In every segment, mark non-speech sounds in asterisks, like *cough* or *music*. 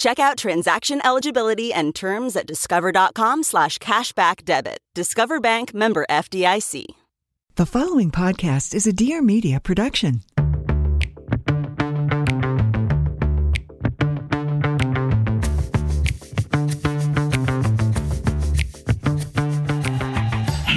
Check out transaction eligibility and terms at discover.com slash cashback debit. Discover Bank member FDIC. The following podcast is a Dear Media production.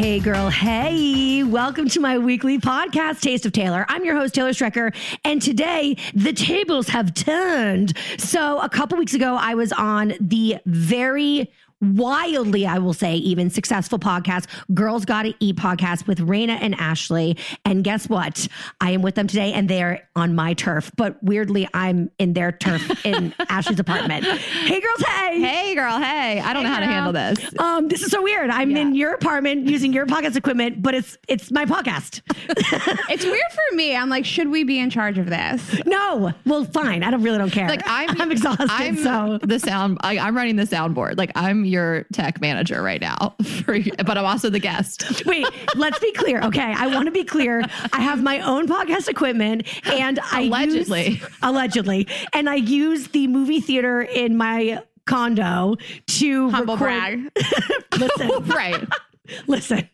Hey, girl. Hey, welcome to my weekly podcast, Taste of Taylor. I'm your host, Taylor Strecker. And today, the tables have turned. So, a couple weeks ago, I was on the very wildly, I will say, even successful podcast, Girls Gotta Eat podcast with Rayna and Ashley. And guess what? I am with them today and they're on my turf. But weirdly, I'm in their turf in *laughs* Ashley's apartment. Hey, girls. Hey. Hey, girl. Hey, I don't know how to handle this. Um, this is so weird. I'm in your apartment using your podcast equipment, but it's it's my podcast. *laughs* It's weird for me. I'm like, should we be in charge of this? no, well, fine. I don't really don't care. Like I'm, *laughs* I'm exhausted. I'm so the sound. I, I'm running the soundboard. Like I'm your tech manager right now, *laughs* for, but I'm also the guest. *laughs* wait. Let's be clear, okay? I want to be clear. I have my own podcast equipment, and I Allegedly. use, allegedly, and I use the movie theater in my condo to Humble record. brag. *laughs* Listen, right. *laughs* Listen,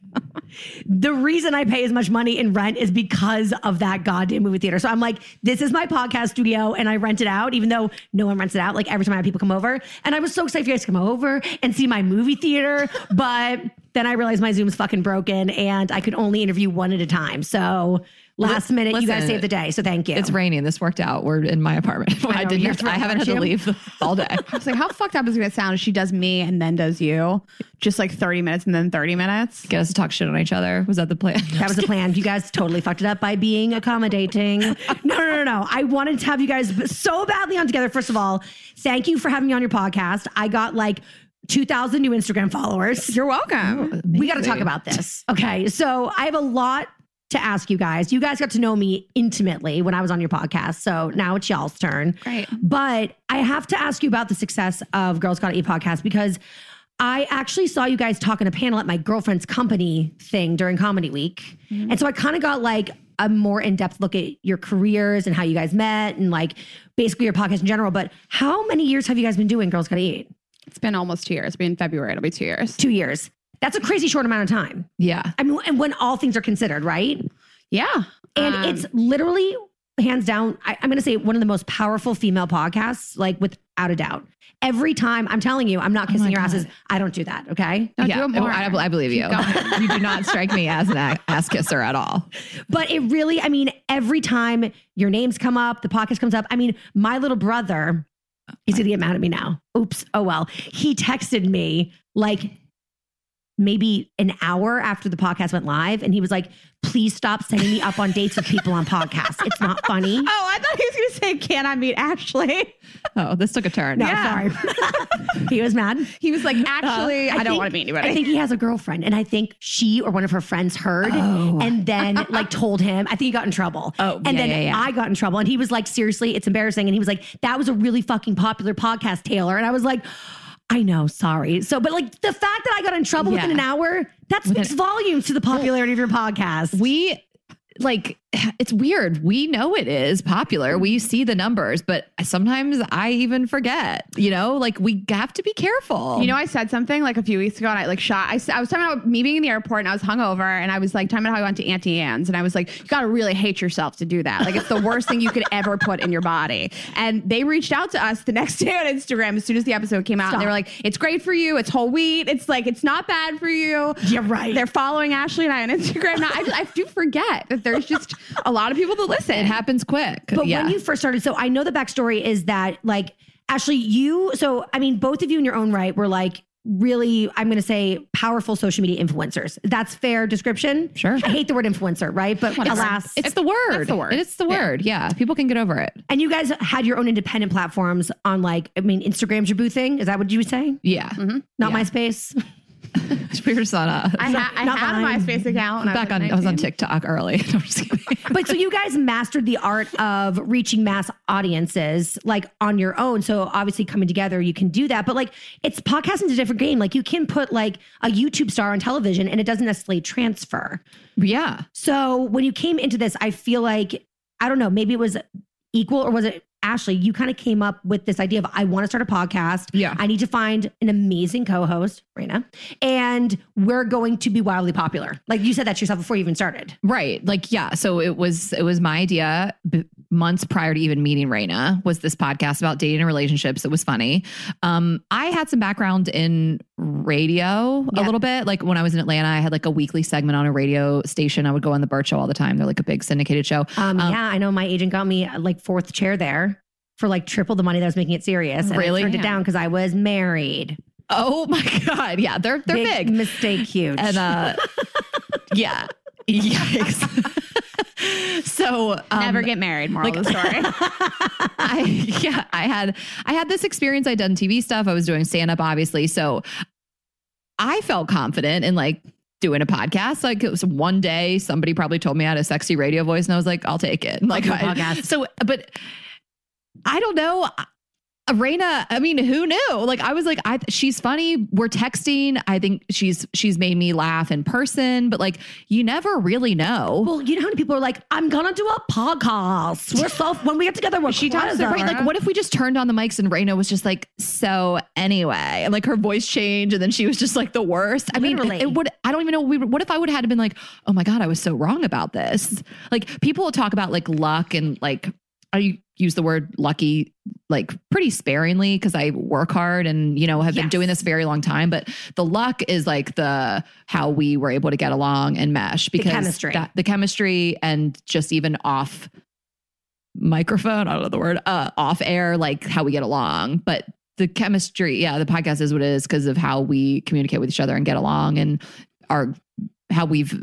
the reason I pay as much money in rent is because of that goddamn movie theater. So I'm like, this is my podcast studio, and I rent it out, even though no one rents it out. Like every time I have people come over, and I was so excited for you guys to come over and see my movie theater, *laughs* but then I realized my Zoom's fucking broken, and I could only interview one at a time. So last minute, you guys listen, saved the day. So thank you. It's raining. This worked out. We're in my apartment. *laughs* I, know, didn't. have to, i haven't had to leave *laughs* all day. I was like, how fucked up is it going to sound if she does me and then does you? Just like 30 minutes and then 30 minutes. Get us to talk shit on each other. Was that the plan? That was the plan. You guys totally fucked it up by being accommodating. No, no, no, no. I wanted to have you guys so badly on together. First of all, thank you for having me on your podcast. I got like 2,000 new Instagram followers. You're welcome. we got to talk about this. Okay. So I have a lot to ask you guys. You guys got to know me intimately when I was on your podcast. So now it's y'all's turn. Great. But I have to ask you about the success of Girls Gotta Eat podcast because I actually saw you guys talk in a panel at my girlfriend's company thing during Comedy Week. Mm-hmm. And so I kind of got like a more in depth look at your careers and how you guys met and like basically your podcast in general. But how many years have you guys been doing Girls Gotta Eat? It's been almost two years. It'll be in February. It'll be two years. Two years. That's a crazy short amount of time. Yeah. I mean, and when all things are considered, right? Yeah. And Um, it's literally hands down, I, I'm going to say one of the most powerful female podcasts, like without a doubt. Every time I'm telling you, I'm not kissing my your asses. I don't do that. Okay. No, yeah. do it more. I, I believe you. *laughs* you do not strike me as an ass kisser at all. But it really, I mean, every time your names come up, the podcast comes up. I mean, my little brother, he's going to get mad at me now. Oops. Oh, well. He texted me like maybe an hour after the podcast went live. And he was like, please stop sending me up on dates with people on podcasts. It's not funny. *laughs* Oh, I thought he was going to say, can I meet Ashley? *laughs* Oh, this took a turn. No, Yeah. sorry. *laughs* he was mad. He was like, actually, uh, I, don't want to meet anybody. I think he has a girlfriend, and I think she or one of her friends heard oh. and then like told him. I think he got in trouble. Oh, and yeah, then yeah, yeah. I got in trouble, and he was like, "Seriously, it's embarrassing." And he was like, "That was a really fucking popular podcast, Taylor." And I was like. I know, sorry. So, but like the fact that I got in trouble within an hour, that speaks volumes to the popularity of your podcast. We like *sighs* it's weird. We know it is popular. We see the numbers, but sometimes I even forget. You know, like we have to be careful. You know, I said something like a few weeks ago, and I like shot. I was talking about me being in the airport, and I was hungover, and I was like talking about how I went to Auntie Anne's, and I was like, you got to really hate yourself to do that. Like it's the worst thing you could *laughs* ever put in your body. And they reached out to us the next day on Instagram as soon as the episode came out. And they were like, it's great for you. It's whole wheat. It's like it's not bad for you. You're right. They're following Ashley and I on Instagram now. I, I do forget that there's just a lot of people that listen. it happens quick. But yeah. when you first started, so I know the backstory is that like Ashley, you so I mean, both of you in your own right were like really, I'm gonna say powerful social media influencers. That's fair description. Sure. I hate the word influencer, right? But alas, it's the word. it's the word. It's the word. Yeah. People can get over it. and you guys had your own independent platforms on like, I mean, Instagram's your boo thing. Is that what you would say? Yeah. Mm-hmm. Not Yeah. MySpace. *laughs* We *laughs* were just on a, I, ha- I not had a mine. MySpace account. when back I was on, like I was on TikTok early. *laughs* No, I'm just kidding. *laughs* but so you guys mastered the art of reaching mass audiences like on your own. So obviously coming together, you can do that. But like it's podcasting's a different game. Like you can put like a YouTube star on television and it doesn't necessarily transfer. yeah. So when you came into this, I feel like I don't know, maybe it was equal or was it Ashley? You kind of came up with this idea of I want to start a podcast. Yeah. I need to find an amazing co-host, Rayna, and we're going to be wildly popular. Like you said that to yourself before you even started. Right. Like, yeah. So it was, it was my idea b- months prior to even meeting Rayna was this podcast about dating and relationships. It was funny. Um, I had some background in radio a little bit. Like when I was in Atlanta, I had like a weekly segment on a radio station. I would go on the Bert show all the time. They're like a big syndicated show. Um, Um, yeah, I know my agent got me like fourth chair there for like triple the money that I was making it serious. And Really? I turned it down because I was married. Oh *laughs* my God. Yeah. They're, they're big. Mistake huge. and uh *laughs* yeah yikes *laughs* *laughs* so um, Never get married. Moral of the story. *laughs* I yeah, I had I had this experience. I'd done TV stuff. I was doing stand up, obviously. So I felt confident in like doing a podcast. Like it was one day, somebody probably told me I had a sexy radio voice, and I was like, I'll take it. *laughs* Like I- podcast. so, but I don't know. Rayna, I mean, who knew? Like, I was like, I she's funny. We're texting. I think she's she's made me laugh in person, but like, you never really know. well, you know how many people are like, I'm gonna do a podcast. We're so when we get together, we're she talks right. Like, what if we just turned on the mics and Rayna was just like, so anyway, and like her voice changed, and then she was just like the worst. I mean, Literally. it would. I don't even know. We, what if I would have had been like, oh my god, I was so wrong about this. Like people will talk about like luck and like I use the word lucky like pretty sparingly because I work hard and you know have been doing this a very long time. But the luck is like the how we were able to get along and mesh because chemistry. that- the chemistry and just even off microphone, I don't know the word, uh, off air, like how we get along. But the chemistry, yeah, the podcast is what it is because of how we communicate with each other and get along and our how we've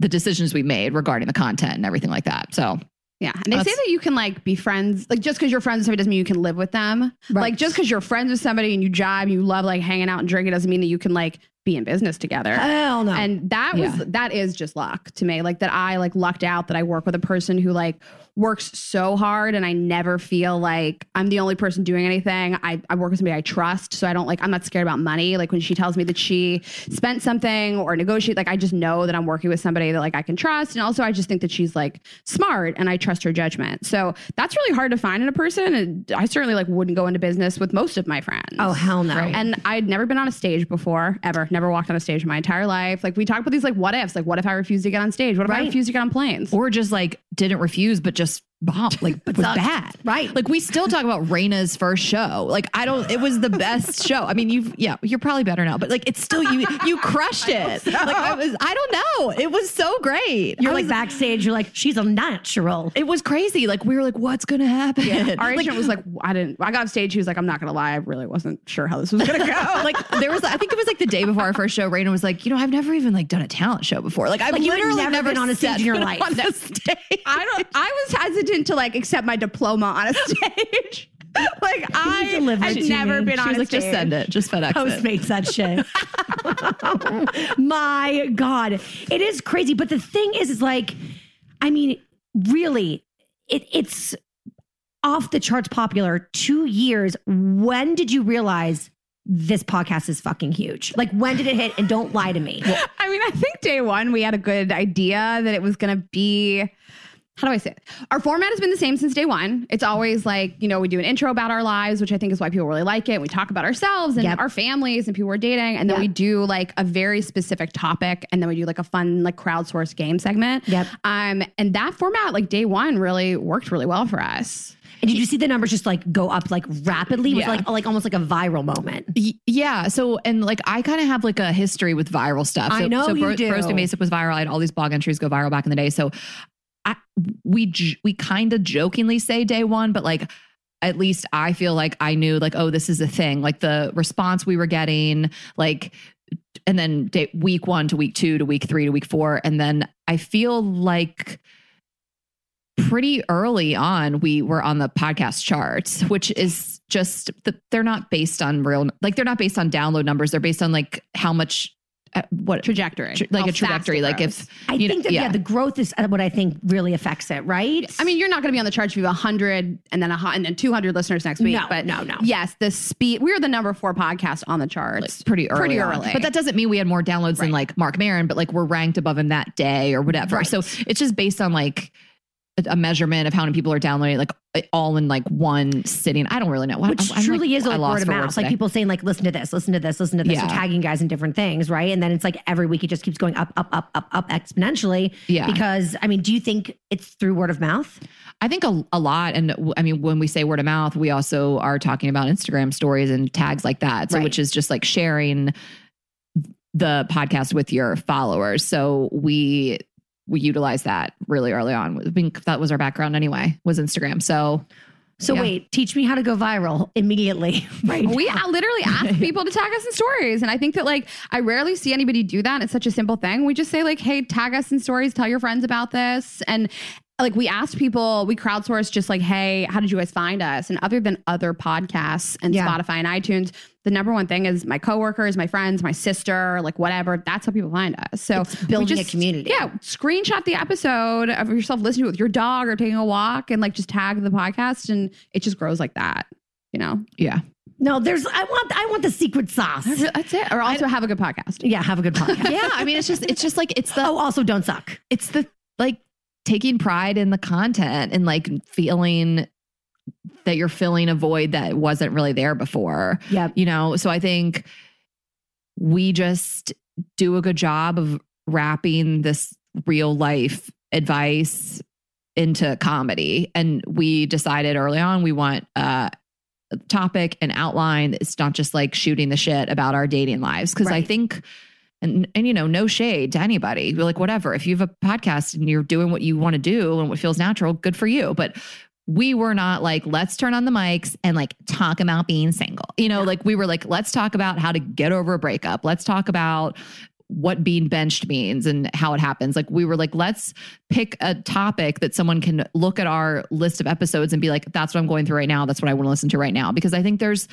the decisions we made regarding the content and everything like that. So Yeah. And they say that you can like be friends, like just because you're friends with somebody doesn't mean you can live with them. Right. Like just because you're friends with somebody and you jive, and you love like hanging out and drinking doesn't mean that you can like be in business together. Hell no. And that was Yeah. that is just luck to me. Like that I like lucked out that I work with a person who like works so hard and I never feel like I'm the only person doing anything. I, I work with somebody I trust. So I don't like I'm not scared about money. Like when she tells me that she spent something or negotiate, like I just know that I'm working with somebody that like I can trust. And also I just think that she's like smart and I trust her judgment. So that's really hard to find in a person. And I certainly like wouldn't go into business with most of my friends. oh hell no. And I'd never been on a stage before, ever. Never walked on a stage in my entire life. Like we talk about these like what ifs. Like what if I refuse to get on stage? What if I refuse to get on planes? or just like didn't refuse, but just bombed, like *laughs* was bad. Right. Like we still talk about Rayna's first show. Like I don't. It was the best *laughs* show. I mean, you've yeah, you're probably better now, but like it's still you. You crushed it. Like I was. I don't know. It was so great. You're I like was- backstage, you're like, she's a natural. It was crazy. Like we were like, what's gonna happen? Our like, agent was like, I didn't. I got off stage. He was like, I'm not gonna lie. I really wasn't sure how this was gonna go. *laughs* like there was. I think it was like the day before our first show. Rayna was like, you know, I've never even like done a talent show before. Like I've Like, literally never never been on a stage in your life. On a stage. I don't. I was hesitant to like accept my diploma on a *laughs* stage. *laughs* like I deliver had never me. been She on was a like, stage. just send it. Just FedEx it. Postmates that shit. *laughs* My God. It is crazy. But the thing is, is like, I mean, really, it, it's off the charts popular two years. When did you realize this podcast is fucking huge? Like, when did it hit? And don't lie to me. I mean, I think day one we had a good idea that it was going to be. How do I say it? Our format has been the same since day one. It's always like, you know, we do an intro about our lives, which I think is why people really like it. We talk about ourselves and Yep. our families and people we're dating. And then Yep. we do like a very specific topic. And then we do like a fun, like crowdsourced game segment. Yep. Um, and that format, like day one, really worked really well for us. And did you see the numbers just like go up like rapidly? Was Yeah. like like almost like a viral moment. Yeah. So, and like, I kind of have like a history with viral stuff. I know so you Bro- do. Was viral. I had all these blog entries go viral back in the day. So, I we we kind of jokingly say day one, but like. At least I feel like I knew, like, oh, this is a thing. Like the response we were getting, like, and then day, week one to week two to week three to week four. And then I feel like pretty early on we were on the podcast charts which is just the, they're not based on real like they're not based on download numbers they're based on like how much uh, what Trajectory. tr- like a trajectory like if I you know- think that yeah. the growth is what I think really affects it, right? I mean, you're not going to be on the charts if you have 100 and then a, hu- and then 200 listeners next week. No, but no, no. Yes, the speed. We were the number four podcast on the charts. pretty early Pretty on. early. but that doesn't mean we had more downloads than like Marc Maron but like we're ranked above him that day or whatever Right. so it's just based on like a, measurement of how many people are downloading like all in like one sitting I don't really know Which I'm- I'm, truly like, is like word of mouth. Like people saying, like, listen to this, listen to this, listen to this, Yeah. tagging guys in different things, right? And then it's like every week it just keeps going up, up, up, up, up exponentially. Yeah. Because I mean, do you think it's through word of mouth? I think a, a lot. And w- I mean, when we say word of mouth, we also are talking about Instagram stories and tags like that. So, Right. which is just like sharing the podcast with your followers. So we, we utilize that really early on. I think that was our background anyway, was Instagram. So So Yeah. wait, teach me how to go viral immediately, *laughs* right? we literally ask *laughs* people to tag us in stories. And I think that like I rarely see anybody do that. It's such a simple thing. We just say like, hey, tag us in stories, tell your friends about this. And like we asked people, we crowdsourced just like, hey, how did you guys find us? And other than other podcasts and Yeah. Spotify and iTunes, the number one thing is my coworkers, my friends, my sister, like whatever. That's how people find us. So It's we building a community. Yeah, screenshot the episode of yourself listening to it with your dog or taking a walk, and like just tag the podcast, and it just grows like that. You know, yeah. no, there's I want I want the secret sauce. that's it. Or also have a good podcast. Yeah, have a good podcast. *laughs* Yeah. I mean, it's just, it's just like, it's the, oh, also don't suck. it's the like taking pride in the content and like feeling that you're filling a void that wasn't really there before. Yeah. You know, so I think we just do a good job of wrapping this real life advice into comedy. And we decided early on we want uh, a topic and outline. It's not just like shooting the shit about our dating lives. Cause I think and and you know, no shade to anybody. Like, whatever. If you have a podcast and you're doing what you want to do and what feels natural, good for you. But we were not like, let's turn on the mics and like talk about being single. You know, like we were like, let's talk about how to get over a breakup. Let's talk about what being benched means and how it happens. Like we were like, let's pick a topic that someone can look at our list of episodes and be like, that's what I'm going through right now. That's what I want to listen to right now. Because I think there's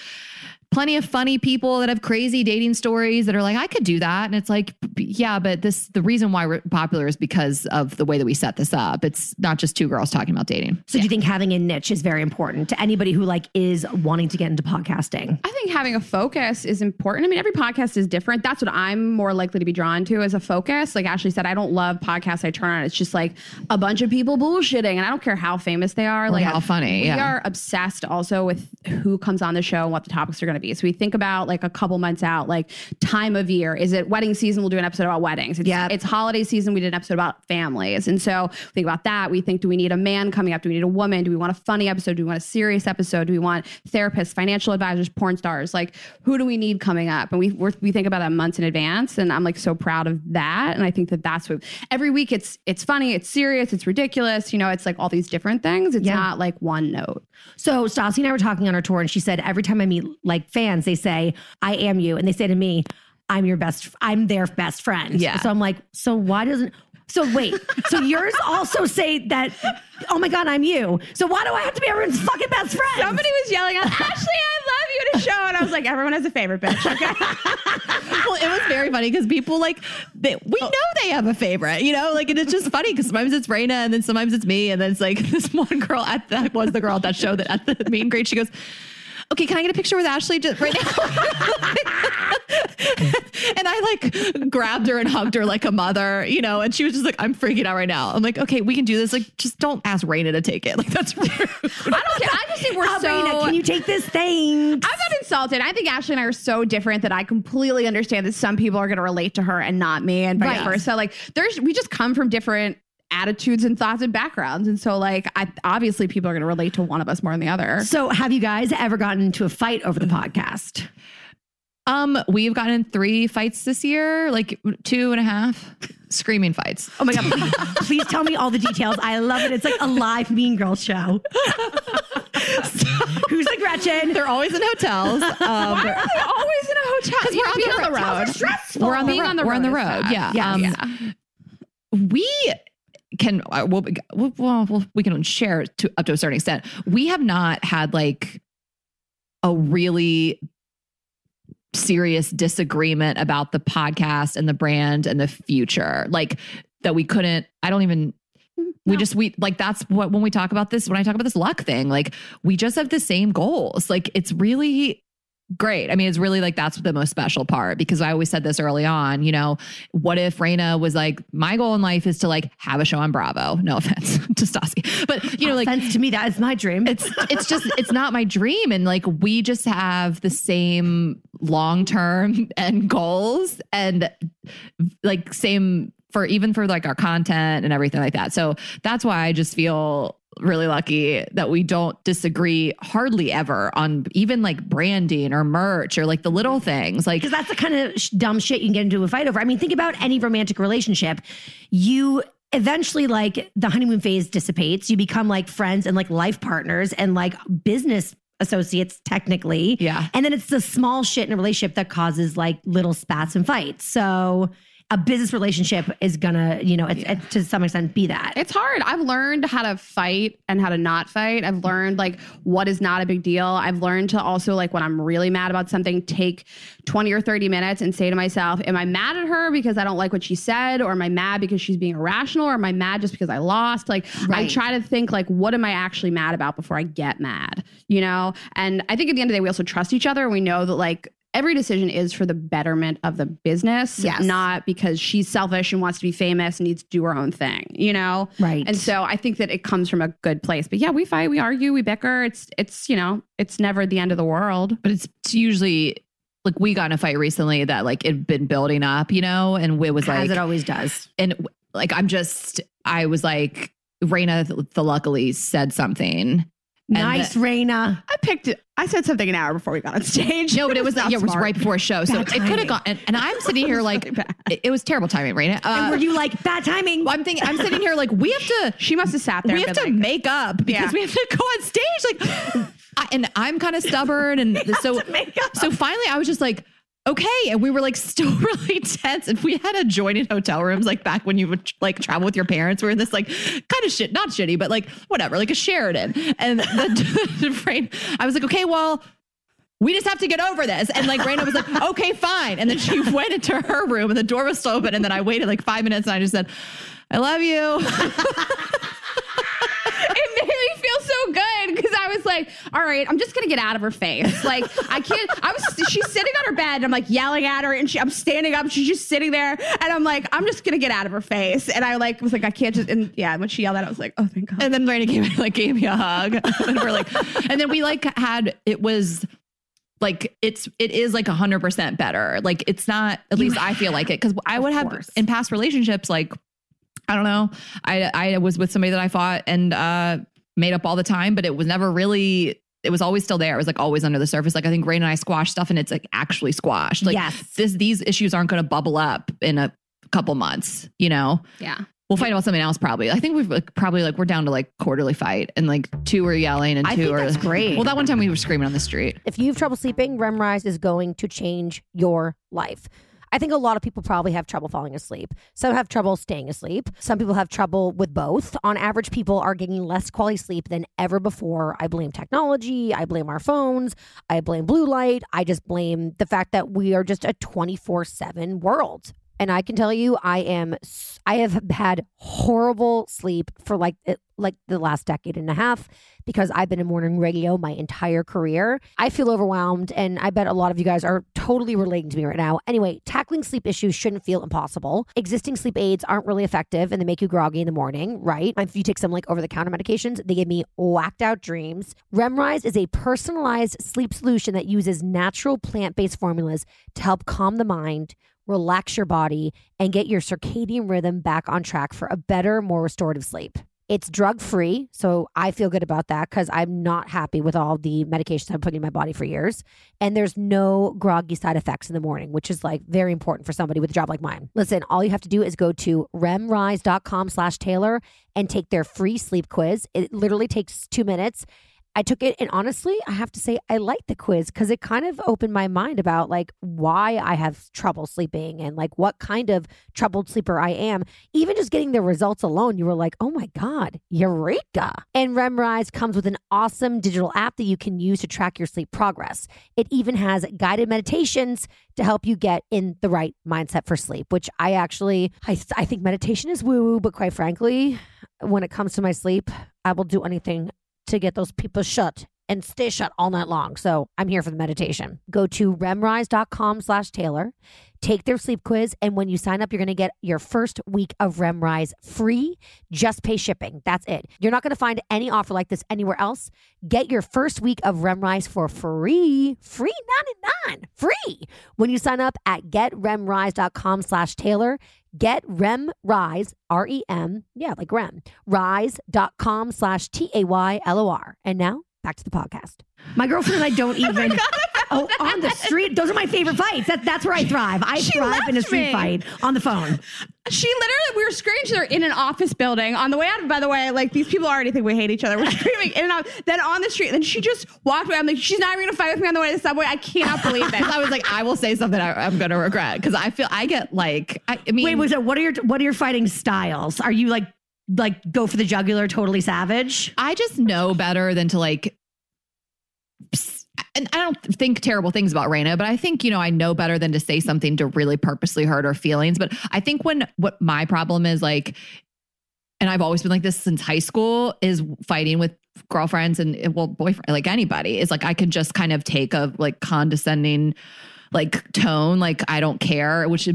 plenty of funny people that have crazy dating stories that are like, I could do that. And it's like, yeah, but this, the reason why we're popular is because of the way that we set this up. It's not just two girls talking about dating. So do you think having a niche is very important to anybody who like is wanting to get into podcasting? I think having a focus is important. I mean, every podcast is different. That's what I'm more likely to be drawn to as a focus. Like Ashley said, I don't love podcasts I turn on. It's just like a bunch of people bullshitting, and I don't care how famous they are. like how funny, We yeah. are obsessed also with who comes on the show and what the topics are going to be. So we think about like a couple months out, like time of year. Is it wedding season? We'll do an episode about weddings. It's, Yep. it's holiday season. We did an episode about families. And so we think about that. We think, do we need a man coming up? Do we need a woman? Do we want a funny episode? Do we want a serious episode? Do we want therapists, financial advisors, porn stars? Like, who do we need coming up? And we we're, we think about that months in advance. And I'm like so proud of that. And I think that that's what every week it's it's funny, it's serious, it's ridiculous. You know, it's like all these different things. It's Yeah. not like one note. So Stassi and I were talking on our tour, and she said every time I meet like fans, they say, "I am you," and they say to me, "I'm your best. I'm their best friend." Yeah. So I'm like, so why doesn't? So wait, so *laughs* yours also say that? Oh my God, I'm you. So why do I have to be everyone's fucking best friend? Somebody was yelling out, Ashley, I love you to show. And I was like, everyone has a favorite bitch. Okay. *laughs* well, it was very funny because people like they, we oh. know they have a favorite, you know, like and it's just funny because sometimes it's Rayna and then sometimes it's me, and then it's like *laughs* this one girl at that was the girl at that show that at the meet and greet, she goes. Okay, can I get a picture with Ashley just right now? *laughs* and I like grabbed her and hugged her like a mother, you know, and she was just like, I'm freaking out right now. I'm like, okay, we can do this. Like, just don't ask Rayna to take it. Like, that's rude. *laughs* I don't care. I just think we're *laughs* Uh, so. Rayna, can you take this thing? I'm not insulted. I think Ashley and I are so different that I completely understand that some people are going to relate to her and not me, and vice Right. versa. Like, there's we just come from different attitudes and thoughts and backgrounds, and so like, I obviously people are going to relate to one of us more than the other. So, have you guys ever gotten into a fight over the podcast? Um, we've gotten in three fights this year, like two and a half screaming fights. Oh my god! Please, please tell me all the details. I love it. It's like a live Mean Girls show. *laughs* Who's the Gretchen? They're always in hotels. *laughs* Um, Why are they always in a hotel? Because we're on Being the road. stressful. we're on the Being road. on the we're on the road is road. bad. Yeah. Um, yeah. we can uh, we'll, we'll, well, we can share to up to a certain extent. We have not had like a really serious disagreement about the podcast and the brand and the future. Like that we couldn't. I don't even. We just we like that's what when we talk about this when I talk about this luck thing like we just have the same goals like it's really great. I mean it's really like that's the most special part because I always said this early on you know what if Rayna was like my goal in life is to like have a show on Bravo. No *laughs* offense to Stassi but you know like Offense to me, that is my dream. it's it's just it's not my dream. And like we just have the same long term *laughs* end goals and like same for even for like our content and everything like that. So that's why i just feel really lucky that we don't disagree hardly ever on even like branding or merch or like the little things like because that's the kind of sh- dumb shit you can get into a fight over. I mean, think about any romantic relationship. You eventually like the honeymoon phase dissipates. You become like friends and like life partners and like business associates technically. Yeah. And then it's the small shit in a relationship that causes like little spats and fights. So a business relationship is gonna, you know, it's, it, to some extent be that. It's hard. I've learned how to fight and how to not fight. I've learned like what is not a big deal. I've learned to also like when I'm really mad about something, take 20 or 30 minutes and say to myself, am I mad at her because I don't like what she said? Or am I mad because she's being irrational? Or am I mad just because I lost? Like I try to think like, what am I actually mad about before I get mad? You know? And I think at the end of the day, we also trust each other. And we know that like every decision is for the betterment of the business, Yes. not because she's selfish and wants to be famous and needs to do her own thing, you know? Right. And so I think that it comes from a good place. But yeah, we fight, we argue, we bicker. It's it's, you know, it's never the end of the world. but it's it's usually like we got in a fight recently that like it had been building up you know and it was as like As it always does. and like I'm just I was like Rayna the, the luckily said something. Nice, Rayna. I picked it. I said something an hour before we got on stage. No, but it *laughs* was yeah, it was right before a show, so Bad it could have gone. And, and I'm sitting here *laughs* like really it, it was terrible timing, Rayna. Uh, and were you like bad timing? well, I'm thinking I'm sitting here like we have to *laughs* She must have sat there. we have to like, make up because Yeah. we have to go on stage like I, and I'm kind of stubborn and so make up. so finally I was just like okay and we were like *laughs* still really tense and we had adjoining hotel rooms like back when you would like travel with your parents we are in this like kind of shit not shitty but like whatever like a Sheraton and the, *laughs* I was like okay well we just have to get over this. And like Rayna was like, *laughs* okay, fine. And then she went into her room and the door was still open. And then I waited like five minutes and I just said, I love you. it made me feel so good because I was like, all right, I'm just gonna get out of her face. Like I can't. I was. She's sitting on her bed. And I'm like yelling at her, and she, I'm standing up. She's just sitting there, and I'm like, I'm just gonna get out of her face. And I like was like, I can't just. And yeah, when she yelled at, I was like, oh thank God. And then Rayna came and like gave me a hug. *laughs* and we're like, and then we like had it was like it's it is like a hundred percent better. Like it's not at least I feel like it because I would have course. in past relationships like I don't know I I was with somebody that I fought and uh made up all the time, but it was never really. It was always still there. It was like always under the surface. Like I think Rayna and I squash stuff, and it's like actually squashed. Like Yes. this, these issues aren't going to bubble up in a couple months. You know, yeah. We'll fight about something else probably. I think we've like, probably like we're down to like quarterly fight and like two are yelling and I two think are that's great. Well, that one time we were screaming on the street. If you have trouble sleeping, Remrise is going to change your life. I think a lot of people probably have trouble falling asleep. Some have trouble staying asleep. Some people have trouble with both. On average, people are getting less quality sleep than ever before. I blame technology. I blame our phones. I blame blue light. I just blame the fact that we are just a 24 7 world. And I can tell you, I am, I have had horrible sleep for like at like the last decade and a half because I've been in morning radio my entire career. I feel overwhelmed, and I bet a lot of you guys are totally relating to me right now. Anyway, tackling sleep issues shouldn't feel impossible. Existing sleep aids aren't really effective and they make you groggy in the morning, right? If you take some like over the counter medications, they give me whacked out dreams. Remrise is a personalized sleep solution that uses natural plant based formulas to help calm the mind relax your body, and get your circadian rhythm back on track for a better, more restorative sleep. It's drug free, so I feel good about that because I'm not happy with all the medications I'm putting in my body for years. And there's no groggy side effects in the morning, which is like very important for somebody with a job like mine. Listen, all you have to do is go to remrise.com slash Taylor and take their free sleep quiz. It literally takes two minutes. I took it and honestly, I have to say I liked the quiz because it kind of opened my mind about like why I have trouble sleeping and like what kind of troubled sleeper I am. Even just getting the results alone, you were like, oh my God, Eureka. And Remrise comes with an awesome digital app that you can use to track your sleep progress. It even has guided meditations to help you get in the right mindset for sleep, which I actually I, I think meditation is woo-woo, but quite frankly, when it comes to my sleep, I will do anything to get those people shut and stay shut all night long. So I'm here for the meditation. Go to remrise.com slash Taylor, take their sleep quiz, and when you sign up, you're going to get your first week of Remrise free. Just pay shipping. That's it. You're not going to find any offer like this anywhere else. Get your first week of Remrise for free. Free 99. Free. When you sign up at getremrise.com slash Taylor, Get Rem Rise, R E M, yeah, like Rem, rise.com slash T A Y L O R. And now back to the podcast. My girlfriend and I don't *laughs* even. Oh, *laughs* on the street. Those are my favorite fights. That, that's where I thrive. I She thrive in a street me. fight on the phone. She literally, we were screaming at each in an office building on the way out. By the way, like these people already think we hate each other. We're *laughs* screaming in and out. Then on the street, then she just walked away. I'm like, she's not even gonna fight with me on the way to the subway. I cannot believe this. *laughs* I was like, I will say something I, I'm going to regret because I feel I get like, I, I mean, Wait, was it? What are your What are your fighting styles? Are you like like go for the jugular, totally savage? I just know better than to like. And I don't think terrible things about Rayna, but I think, you know, I know better than to say something to really purposely hurt her feelings. But I think when what my problem is like, and I've always been like this since high school, is fighting with girlfriends and well, boyfriend, like anybody, is like I can just kind of take a like condescending like tone, like I don't care, which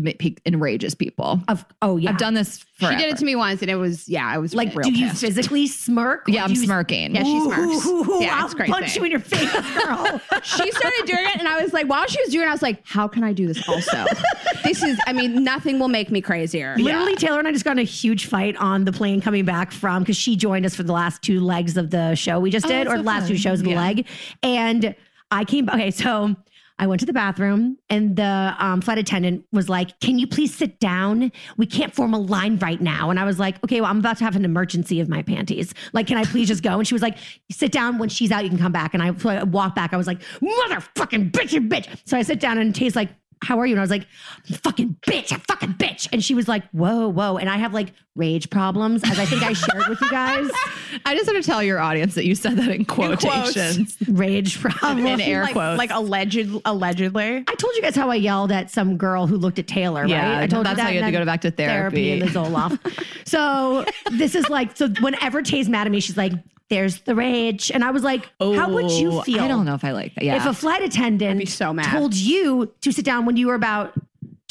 enrages people. Of oh yeah, I've done this She did it to me once, and it was yeah, I was Like, real do you physically smirk? Yeah, I'm smirking. Yeah, she smirks. ooh, Yeah, I'll it's crazy. punch you in your face, *laughs* girl. she started doing it, and I was like, while she was doing it, I was like, how can I do this also? *laughs* this is, I mean, nothing will make me crazier. Literally, Taylor and I just got in a huge fight on the plane coming back from because she joined us for the last two legs of the show we just Oh, did, or so the last fun. two shows of the leg. And I came, okay, so I went to the bathroom and the um, flight attendant was like, Can you please sit down? We can't form a line right now. And I was like, Okay, well, I'm about to have an emergency of my panties. Like, can I please just go? And she was like, Sit down. When she's out, you can come back. And I, walked back. I was like, Motherfucking bitch, you bitch. So I sit down and Tay's like, how are you? And I was like, fucking bitch, fucking bitch. And she was like, whoa, whoa. And I have like rage problems, as I think I shared with you guys. *laughs* I just want to tell your audience that you said that in quotations. *laughs* Rage problems. In air like, quotes. like alleged, allegedly. I told you guys how I yelled at some girl who looked at Taylor, Yeah, right? I told that's you that. how you had to go back to therapy. and the Zoloft. *laughs* so this is like, so whenever Tay's mad at me, she's like, there's the rage. And I was like, how would you Oh, feel? I don't know if I like that. Yeah. If a flight attendant be so mad. told you to sit down when you were about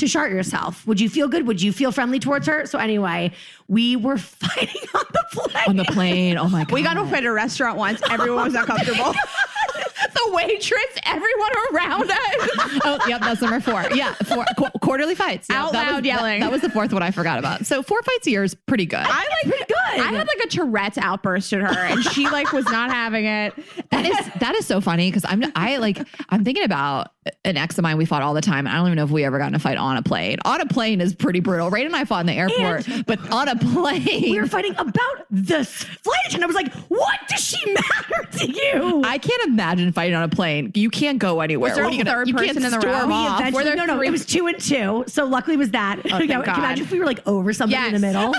to shart yourself, would you feel good? Would you feel friendly towards her? So anyway, we were *laughs* fighting on the plane. on the plane. Oh my god. We got to at a restaurant once. Everyone was uncomfortable. *laughs* the waitress, everyone around us. *laughs* Oh, yep, that's number four. Yeah, four, qu- quarterly fights. Yep, Out that was- loud that- yelling. That, was the fourth one I forgot about. So four fights a year is pretty good. I like pretty good. I had like a Tourette's outburst at her, and she like was not having it. that is that is so funny because I'm I like I'm thinking about an ex of mine we fought all the time. I don't even know if we ever got in a fight on a plane. On a plane is pretty brutal. Ray and I fought in the airport, but on a plane. we were fighting about the flight attendant. I was like, what does she matter *laughs* to you? I can't imagine fighting on a plane. You can't go anywhere. Was there What are a you gonna- third you person in the row? storm We off. Eventually- there no, no, three- it was two and two. So luckily it was that. Oh, *laughs* thank Can you God. imagine if we were like over somebody in the middle?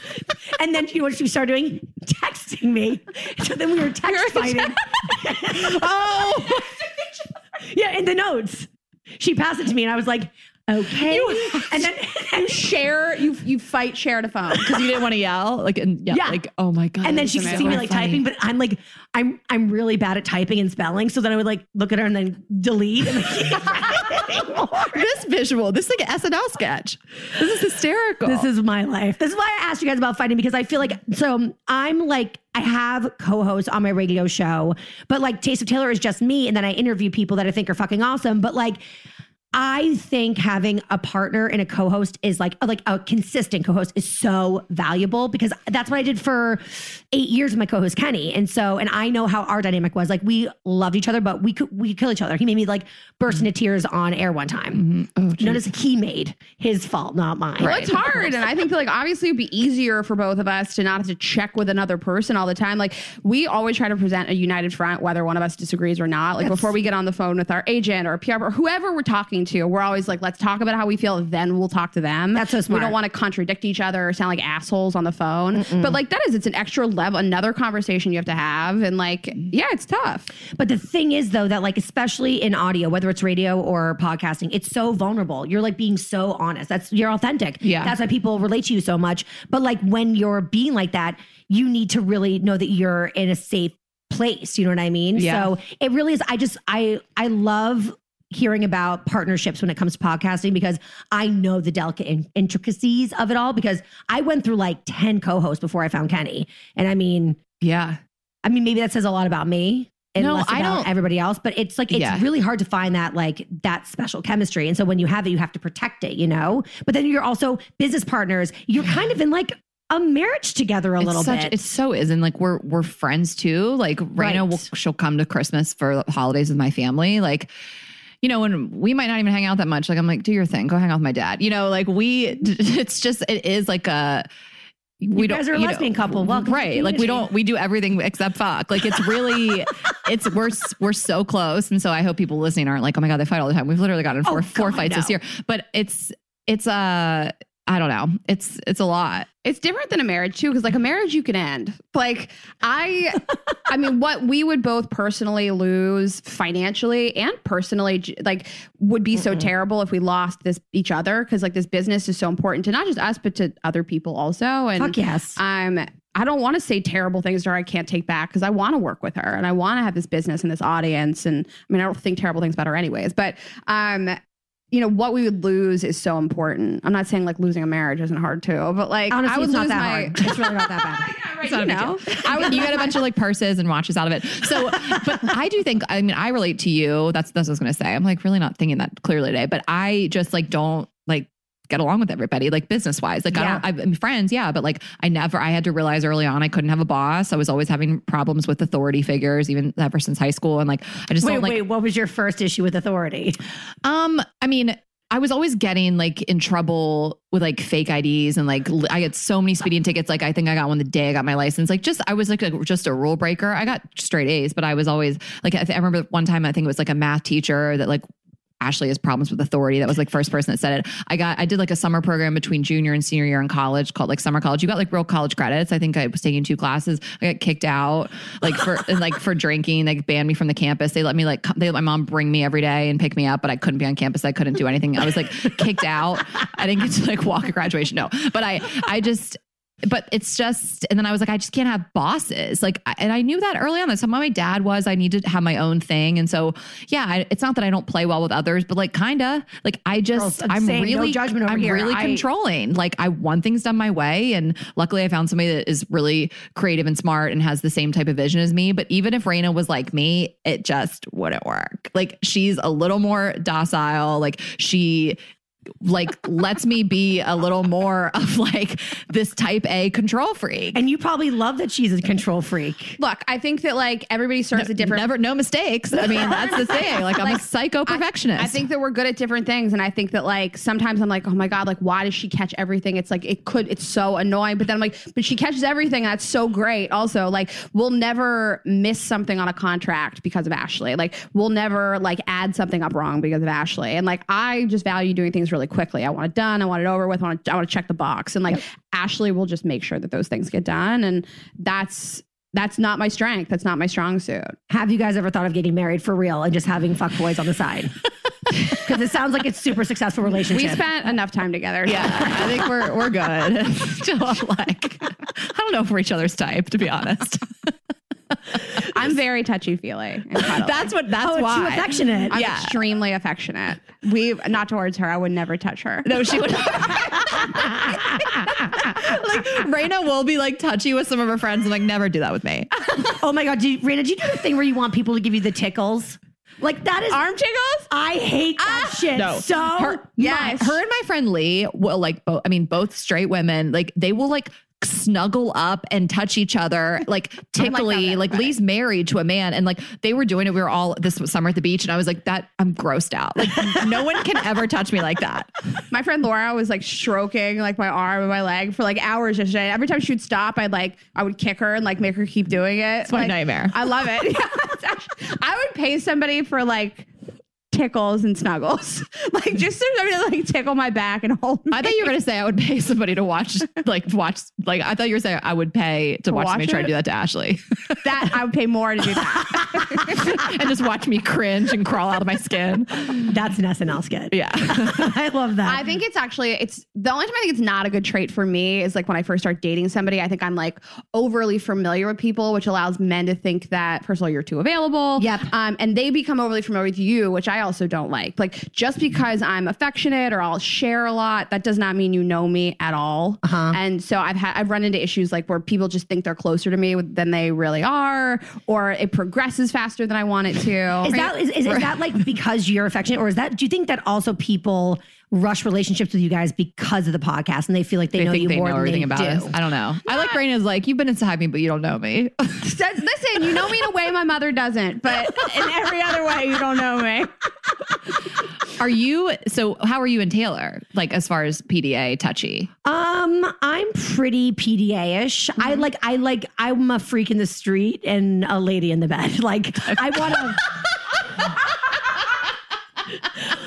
*laughs* and then you know what she started doing? Texting me. So then we were text fighting. Oh, yeah, in the notes. She passed it to me and I was like, Okay. *laughs* and then *laughs* You share, you you fight share the phone. Because you didn't want to yell. Like, and yeah, Yeah. like, oh my God. and then she could see me like funny. typing, but I'm like, I'm I'm really bad at typing and spelling. So then I would like look at her and then delete. *laughs* And like, this visual, this is like an SNL sketch. This is hysterical. this is my life. This is why I asked you guys about fighting because I feel like so I'm like I have co-hosts on my radio show, but like Taste of Taylor is just me, and then I interview people that I think are fucking awesome. But like I think having a partner and a co-host is like oh, like a consistent co-host is so valuable because that's what I did for eight years with my co-host Kenny, and so and I know how our dynamic was. Like we loved each other, but we could we could kill each other. He made me like burst into tears on air one time. Mm-hmm. Oh, Notice he made his fault, not mine. Well, it's hard. And I think like obviously it'd be easier for both of us to not have to check with another person all the time. Like we always try to present a united front, whether one of us disagrees or not. Like before we get on the phone with our agent or PR or whoever we're talking to, we're always like, let's talk about how we feel, then we'll talk to them. That's so smart. We don't want to contradict each other or sound like assholes on the phone. But like that is it's an extra level, another conversation you have to have. And like, yeah, it's tough. But the thing is, though, that like, especially in audio, whether it's radio or podcasting, it's so vulnerable. You're like being so honest. That's you're authentic. Yeah. That's why people relate to you so much. But like when you're being like that, you need to really know that you're in a safe place. You know what I mean? Yeah. So it really is. I just, I, I love hearing about partnerships when it comes to podcasting because I know the delicate in- intricacies of it all because I went through like 10 co-hosts before I found Kenny. And I mean, yeah. I mean, maybe that says a lot about me and No, less I don't- everybody else. But it's like it's Yeah. really hard to find that like that special chemistry. And so when you have it, you have to protect it, you know. But then you're also business partners. You're kind of in like a marriage together a It's little such, bit. It so is, and like we're we're friends too. Like Rayna Right. will she'll come to Christmas for holidays with my family. Like, you know, and we might not even hang out that much. Like I'm like, do your thing, go hang out with my dad. You know, like we, *laughs* it's just it is like a. We You don't, guys are a you know, lesbian couple. Welcome right? Like we don't, we do everything except fuck. Like it's really, *laughs* it's we're we're so close, and so I hope people listening aren't like, oh my god, they fight all the time. We've literally gotten four Oh, four God, fights this year, but it's it's uh I don't know, it's it's a lot. It's different than a marriage too, because like a marriage you can end. Like I, I mean, what we would both personally lose financially and personally, like, would be so terrible if we lost this each other. Because like this business is so important to not just us, but to other people also. And Fuck yes. I'm. I don't want to say terrible things to her I can't take back because I want to work with her and I want to have this business and this audience. And I mean, I don't think terrible things about her anyways, but um, you know, what we would lose is so important. I'm not saying like losing a marriage isn't hard too, but like Honestly, I would it's not lose that my hard. *laughs* It's really not that bad. *laughs* Yeah, right, It's not you know. *laughs* I would, you got a bunch of like purses and watches out of it. So, but I do think, I mean, I relate to you. That's, that's what I was going to say. I'm like really not thinking that clearly today, but I just like don't like get along with everybody, like business wise. Like Yeah. I don't, I'm friends. Yeah. But like I never, I had to realize early on I couldn't have a boss. I was always having problems with authority figures, even ever since high school. And like, I just Wait, don't like, wait. What was your first issue with authority? um, I mean, I was always getting like in trouble with like fake IDs and like li- I get so many speeding tickets. Like I think I got one the day I got my license. Like just I was like a, just a rule breaker. I got straight A's, but I was always like I, th- I remember one time I think it was like a math teacher that like Ashley has problems with authority. That was like first person that said it. I got I did like a summer program between junior and senior year in college called like summer college. You got like real college credits. I think I was taking two classes. I got kicked out like for like for drinking. They banned me from the campus. They let me like they let my mom bring me every day and pick me up, but I couldn't be on campus. I couldn't do anything. I was like kicked out. I didn't get to like walk a graduation. No, but I I just but it's just and then i was like i just can't have bosses. Like and i knew that early on that's how my dad was i needed to have my own thing. And so yeah I, it's not that i don't play well with others but like kinda like i just Girls, I'm saying no really judgment i'm here. really I- controlling. Like i want things done my way and luckily i found somebody that is really creative and smart and has the same type of vision as me. But even if Rayna was like me it just wouldn't work. Like she's a little more docile. Like she like *laughs* lets me be a little more of like this type A control freak. And you probably love that she's a control freak. Look, I think that like everybody serves a different. Never, no mistakes. I mean, that's the thing. Like, I'm a Like, psycho perfectionist. I think that we're good at different things, and I think that like sometimes I'm like, oh my god, like why does she catch everything? It's like it could, it's so annoying. But then I'm like, but she catches everything. That's so great. Also, like we'll never miss something on a contract because of Ashley. Like we'll never like add something up wrong because of Ashley. And like I just value doing things really quickly. I want it done. I want it over with. I want to, I want to check the box. And like Ashley will just make sure that those things get done. And that's that's not my strength. That's not my strong suit. Have you guys ever thought of getting married for real and just having fuck boys on the side? *laughs* Because it sounds like it's super successful relationship. We spent enough time together. Yeah, I think we're we're good. *laughs* Still, like, I don't know if we're each other's type, to be honest. *laughs* *laughs* I'm very touchy feely. *laughs* That's what. That's oh, it's why. too affectionate. I'm yeah. extremely affectionate. We not towards her. I would never touch her. No, she would. *laughs* like Rayna will be like touchy with some of her friends and like never do that with me. oh my god, do you, Rayna, do you do the thing where you want people to give you the tickles? Like that is Arm tickles? I hate that ah! shit No. so her, yes. her and my friend Lee will like both. I mean, both straight women. Like they will like snuggle up and touch each other *laughs* like tickly. like right. Lee's married to a man, and like they were doing it. We were all this summer at the beach, and I was like, that I'm grossed out. Like no one can ever touch me like that. *laughs* My friend Laura was like stroking like my arm and my leg for like hours yesterday. Every time she would stop, I'd like I would kick her and like make her keep doing it. It's my like, nightmare. I love it. *laughs* Yeah, actually- I would pay somebody for like tickles and snuggles, *laughs* like just somebody to like tickle my back and hold. Me. I thought you were gonna say I would pay somebody to watch, like watch, like I thought you were saying I would pay to watch, watch me try it? to do that to Ashley, *laughs* that I would pay more to do that. *laughs* and just watch me cringe and crawl out of my skin. That's an SNL skit. Yeah, I love that. I think it's actually it's the only time I think it's not a good trait for me is like when I first start dating somebody. I think I'm like overly familiar with people, which allows men to think that first of all you're too available. Yep. Um, and they become overly familiar with you, which I also don't like. Like just because I'm affectionate or I'll share a lot, that does not mean you know me at all. Uh-huh. And so I've had I've run into issues like where people just think they're closer to me than they really are, or it progresses faster than I want it to. Is that is, is, is that like because you're affectionate, or is that do you think that also people rush relationships with you guys because of the podcast and they feel like they, they know you they more know than everything they about do? us. I don't know. I like Rayna's like you've been inside me, but you don't know me. *laughs* *laughs* Says- Listen, you know me in a way my mother doesn't, but in every other way, you don't know me. *laughs* are you? So how are you and Taylor? Like as far as PDA touchy? Um, I'm pretty PDA-ish. I Mm-hmm. like I like I'm a freak in the street and a lady in the bed. Like I want to.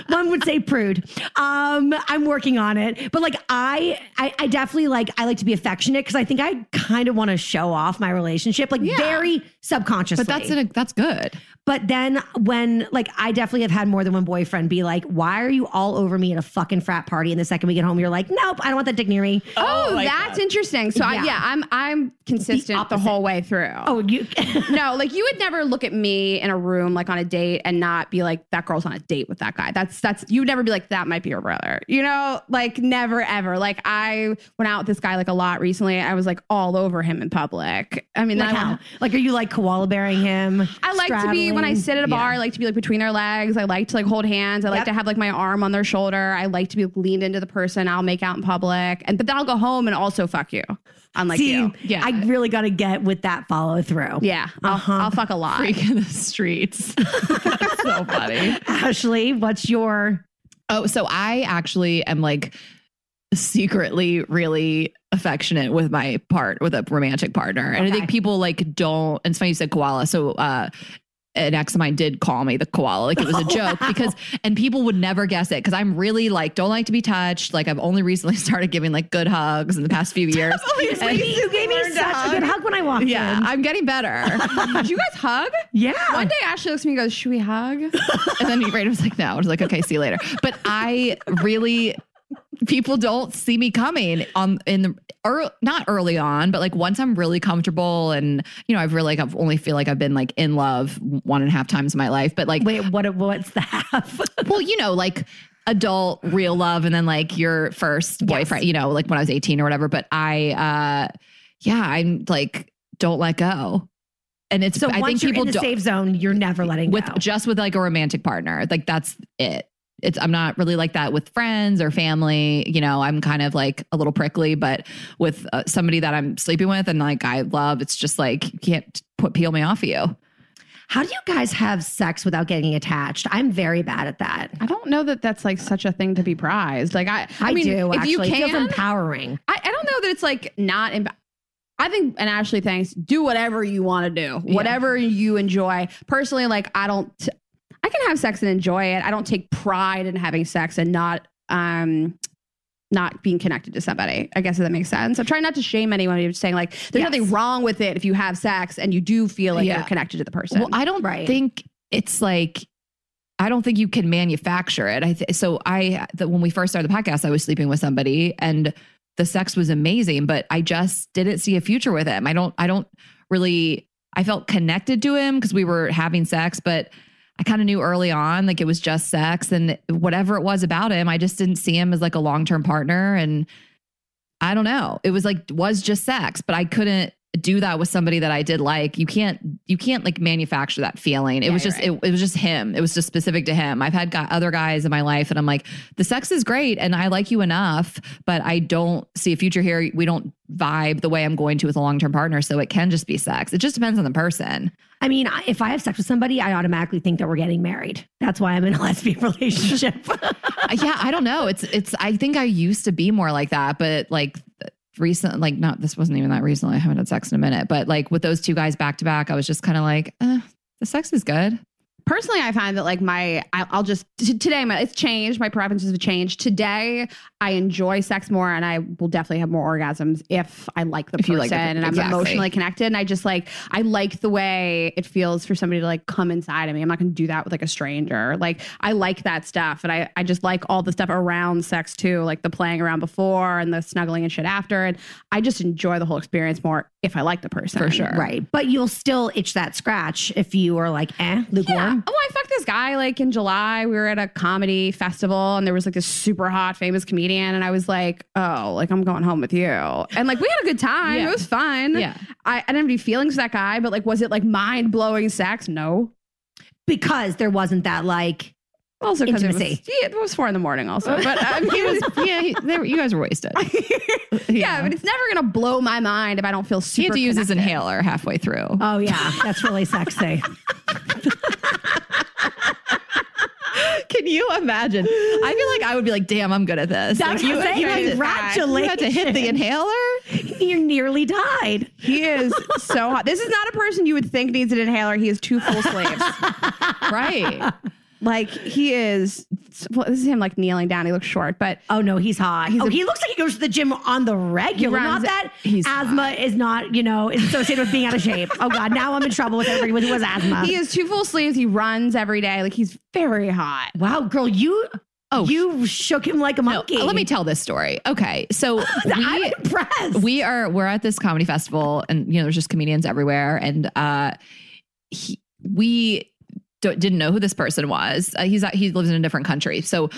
One would say prude. Um, I'm working on it, but like I, I, I definitely like I like to be affectionate because I think I kind of want to show off my relationship, like very subconsciously. But that's an, that's good. But then when like I definitely have had more than one boyfriend be like, "Why are you all over me at a fucking frat party?" And the second we get home, you're like, "Nope, I don't want that dick near me." Oh, oh that's interesting. So I, Yeah. yeah, I'm I'm consistent the, opposite. whole way through. Oh, you. *laughs* no, like you would never look at me in a room like on a date and not be like that girl's on a date with that guy. That's that's you would never be like that might be your brother. You know, like never ever. Like I went out with this guy like a lot recently. I was like all over him in public. I mean, like then how? went- Like, are you like koala bearing him? I like to be when I sit at a bar. Yeah. I like to be like between their legs. I like to like hold hands. I like Yep. to have like my arm on their shoulder. I like to be leaned into the person. I'll make out in public, and but then I'll go home and also fuck you. Unlike See, you, Yeah. I really got to get with that follow through. yeah, I'll, Uh-huh. I'll fuck a lot. Freak in the streets. *laughs* so funny. *laughs* Ashley, what's your? Oh, so I actually am like secretly really affectionate with my part with a romantic partner. And I think people like don't and it's funny you said koala. So uh an ex of mine did call me the koala, like it was a *laughs* joke because, and people would never guess it because I'm really like, don't like to be touched. Like I've only recently *laughs* started giving like good hugs in the past few years. *laughs* And- you gave me learned to such a good hug when I walked yeah, in. I'm getting better. Did you guys hug? Yeah. One day Ashley looks at me and goes, "Should we hug?" and then Rayna was like, no. I was like, okay, see you later. But I really, people don't see me coming on in the or not early on, but like once I'm really comfortable and you know I've really like I've only feel like I've been like in love one and a half times in my life, but like Wait, what? What's the half? *laughs* well, you know, like adult real love and then like your first boyfriend, you know, like when I was 18 or whatever. But I uh yeah, I'm like, don't let go. And it's so I once think you're people in the don't safe zone, you're never letting go. with go. just with like a romantic partner. Like that's it. It's I'm not really like that with friends or family. You know, I'm kind of like a little prickly, but with uh, somebody that I'm sleeping with and like I love, it's just like you can't put peel me off of you. How do you guys have sex without getting attached? I'm very bad at that. I don't know that that's like such a thing to be prized. Like I, I, I, mean, do if actually. you it feels can, empowering. I, I don't know that it's like not. Im- I think, and Ashley thanks. Do whatever you want to do, whatever you enjoy. Personally, like I don't. I can have sex and enjoy it. I don't take pride in having sex and not um not being connected to somebody. I guess if that makes sense. I'm trying not to shame anyone. I'm just saying like there's Yes. nothing wrong with it if you have sex and you do feel like Yeah. you're connected to the person. Well, I don't Right. think it's like I don't think you can manufacture it. I th- so I the, when we first started the podcast, I was sleeping with somebody and the sex was amazing, but I just didn't see a future with him. I don't I don't really I felt connected to him because we were having sex, but I kind of knew early on like it was just sex and whatever it was about him, I just didn't see him as like a long-term partner and I don't know. It was like was just sex, but I couldn't do that with somebody that I did like. You can't you can't like manufacture that feeling. It Yeah, was just it, it was just him. It was just specific to him. I've had other guys in my life and I'm like the sex is great and I like you enough, but I don't see a future here. We don't vibe the way I'm going to with a long-term partner, so it can just be sex. It just depends on the person. I mean, if I have sex with somebody, I automatically think that we're getting married. That's why I'm in a *laughs* lesbian relationship. *laughs* Yeah, I don't know. It's it's I think I used to be more like that, but like recent like not this wasn't even that recently. I haven't had sex in a minute, but like with those two guys back to back, I was just kind of like, eh, the sex is good. Personally i find that like my I, i'll just t- today my it's changed my preferences have changed today i enjoy sex more and i will definitely have more orgasms if i like the If person like the- and i'm emotionally connected and i just like i like the way it feels for somebody to like come inside of me i'm not gonna do that with like a stranger like i like that stuff and i i just like all the stuff around sex too like the playing around before and the snuggling and shit after and i just enjoy the whole experience more if i like the person For sure. right. But you'll still itch that scratch if you are like, eh, lukewarm. Yeah. Oh, I fucked this guy like in July. We were at a comedy festival and there was like this super hot famous comedian. And I was like, oh, like I'm going home with you. And like we had a good time. Yeah. It was fun. Yeah. I, I didn't have any feelings for that guy, but like, was it like mind blowing sex? No. Because there wasn't that like, Also, because it was, Intimacy. yeah, it was four in the morning also. But I mean, He was *laughs* yeah, he, they were, you guys were wasted. *laughs* yeah, but it's never going to blow my mind if I don't feel super He had to use his inhaler halfway through. oh yeah, that's really sexy. *laughs* Can you imagine? I feel like I would be like, damn, I'm good at this. That's like, you, what you, saying. had to, Congratulations. you had to hit the inhaler. you nearly died. He is so hot. This is not a person you would think needs an inhaler. He has two full sleeves. Right. Like he is. Well, this is him like kneeling down. He looks short, but Oh no, he's hot. He's oh, a- he looks like he goes to the gym on the regular. He Not that he's asthma is not, you know, is associated with being out of shape. Oh god, now I'm in trouble with everybody who has asthma. he has two full sleeves. He runs every day. Like he's very hot. wow, girl, you Oh, you shook him like a No, monkey. let me tell this story. Okay, so *laughs* I'm we impressed. we are we're at this comedy festival, and you know there's just comedians everywhere, and uh, he, we didn't know who this person was. Uh, he's he lives in a different country, so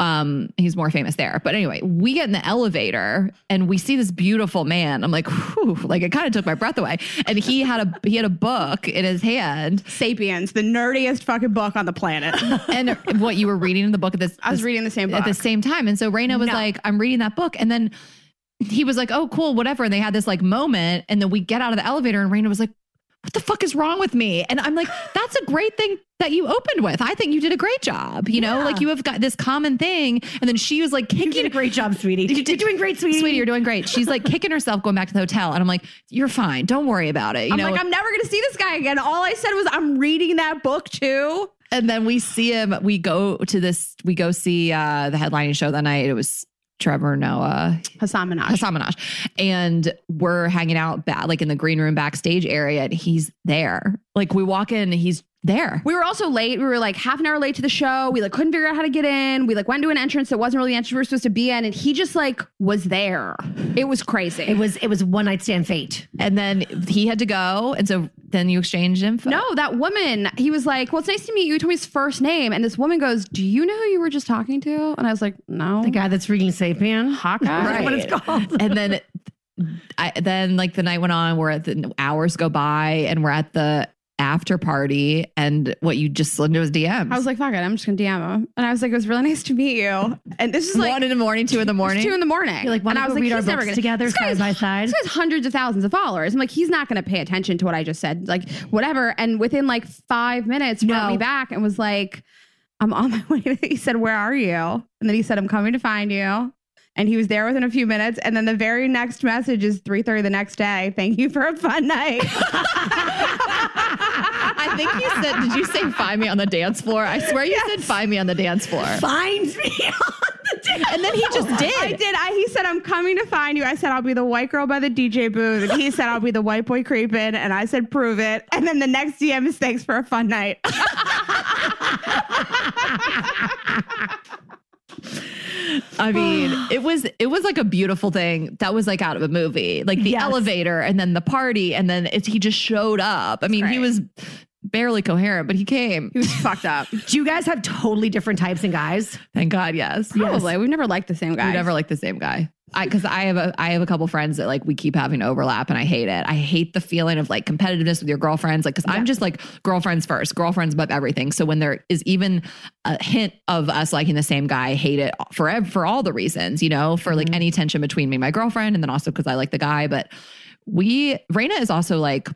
um he's more famous there. But anyway, we get in the elevator and we see this beautiful man. I'm like, whew, like it kind of took my breath away. And he had a he had a book in his hand, Sapiens, the nerdiest fucking book on the planet. *laughs* and what you were reading in the book at this I was this- reading the same at the same time. And so Rayna was No. like, I'm reading that book. And then he was like, oh, cool, whatever. And they had this like moment. And then we get out of the elevator and Rayna was like, what the fuck is wrong with me? And I'm like, that's a great thing that you opened with. I think you did a great job. You know, Yeah. like you have got this common thing. And then she was like you did a great job, sweetie. You You're doing great, sweetie. Sweetie, you're doing great. She's like kicking herself going back to the hotel. And I'm like, you're fine. Don't worry about it. You I'm know, like, I'm never gonna see this guy again. All I said was, I'm reading that book too. and then we see him. We go to this, we go see uh, the headlining show that night. It was Trevor Noah, Hasan Minhaj. Hasan Minhaj. And we're hanging out back, like in the green room backstage area, and he's there. Like we walk in, and he's there. We were also late. We were like half an hour late to the show. We like couldn't figure out how to get in. We like went to an entrance that wasn't really the entrance we were supposed to be in, and he just like was there. It was crazy. It was it was one night stand fate. And then he had to go, and so then you exchanged info. no, that woman. He was like, "Well, it's nice to meet you." He told me his first name, and this woman goes, "Do you know who you were just talking to?" And I was like, "No." The guy that's reading Sapien. hot guy. That's what it's called. and then I then like the night went on, we're at the hours go by, and we're at the after party, and what you just slid into his DMs. I was like, "Fuck it, I'm just gonna DM him." And I was like, "It was really *laughs* nice to meet you." And this is like one in the morning, two in the morning. two in the morning. You're like, and I was like, read our books gonna- together side by side? This guy's hundreds of thousands of followers. I'm like, he's not going to pay attention to what I just said. Like, whatever. And within like five minutes, brought No. me back and was like, I'm on my *laughs* way. He said, Where are you? And then he said, I'm coming to find you. And he was there within a few minutes. And then the very next message is 3:30 the next day. Thank you for a fun night. *laughs* *laughs* I think you said, did you say find me on the dance floor? I swear you said find me on the dance floor. Find me on the day. And then he just did. I did. I, he said, I'm coming to find you. I said, I'll be the white girl by the DJ booth. And he said, I'll be the white boy creeping. And I said, prove it. And then the next DM is thanks for a fun night. *laughs* I mean, *sighs* it was it was like a beautiful thing that was like out of a movie, like the Yes. elevator and then the party, and then it, he just showed up. I mean, he was barely coherent, but he came. He was fucked up. *laughs* Do you guys have totally different types in guys? Thank God, yes. Probably. We've never liked the same guy. We never like the same guy. I because I have a I have a couple friends that like we keep having to overlap and I hate it. I hate the feeling of like competitiveness with your girlfriends. Like because I'm just like girlfriends first, girlfriends above everything. So when there is even a hint of us liking the same guy, I hate it for ev- for all the reasons, you know, for like mm-hmm. any tension between me and my girlfriend, and then also because I like the guy. But we Rayna is also like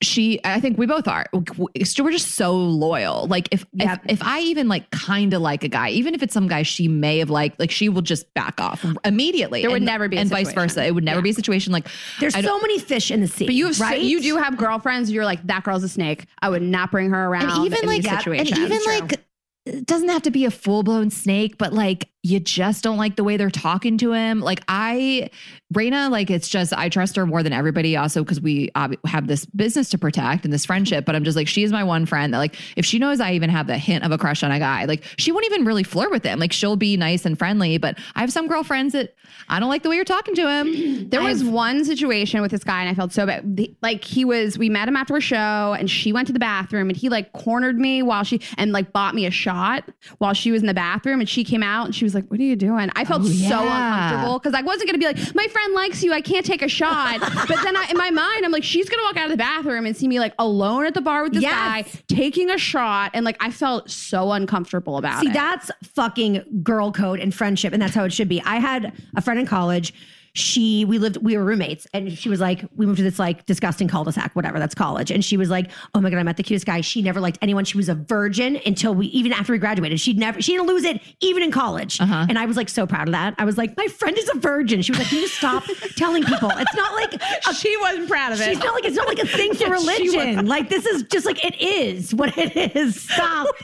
she i think we both are we're just so loyal like if Yep. if, if i even like kind of like a guy even if it's some guy she may have liked like she will just back off immediately There would and, never be and vice versa it would never be a situation like There's so many fish in the sea. But you have right? you do have girlfriends. You're like that girl's a snake. I would not bring her around. and even in like these and even like it doesn't have to be a full-blown snake but like you just don't like the way they're talking to him like i Rayna, like it's just I trust her more than everybody. Also, because we ob- have this business to protect and this friendship. But I'm just like she is my one friend that like if she knows I even have the hint of a crush on a guy, like she won't even really flirt with him. Like she'll be nice and friendly. But I have some girlfriends that I don't like the way you're talking to him. *clears throat* There was one situation with this guy, and I felt so bad. The- Like he was, we met him after a show, and she went to the bathroom, and he like cornered me while she and like bought me a shot while she was in the bathroom, and she came out, and she was like, "What are you doing?" I felt Oh, so uncomfortable because I wasn't gonna be like, "My friend likes you, I can't take a shot," *laughs* but then I, in my mind, I'm like, she's gonna walk out of the bathroom and see me like alone at the bar with this Yes. guy taking a shot, and like I felt so uncomfortable about See, it. that's fucking girl code and friendship, and that's how it should be. I had a friend in college. She, we lived, we were roommates, and she was like, we moved to this like disgusting cul-de-sac, whatever. That's college, and she was like, oh my god, I met the cutest guy. She never liked anyone. She was a virgin until we, even after we graduated. She'd never, she didn't lose it even in college. Uh-huh. And I was like so proud of that. I was like, my friend is a virgin. She was like, can you stop *laughs* telling people? It's not like a she wasn't proud of it. She's not like it's not like a thing for *laughs* religion. *laughs* Like this is just like it is what it is. Stop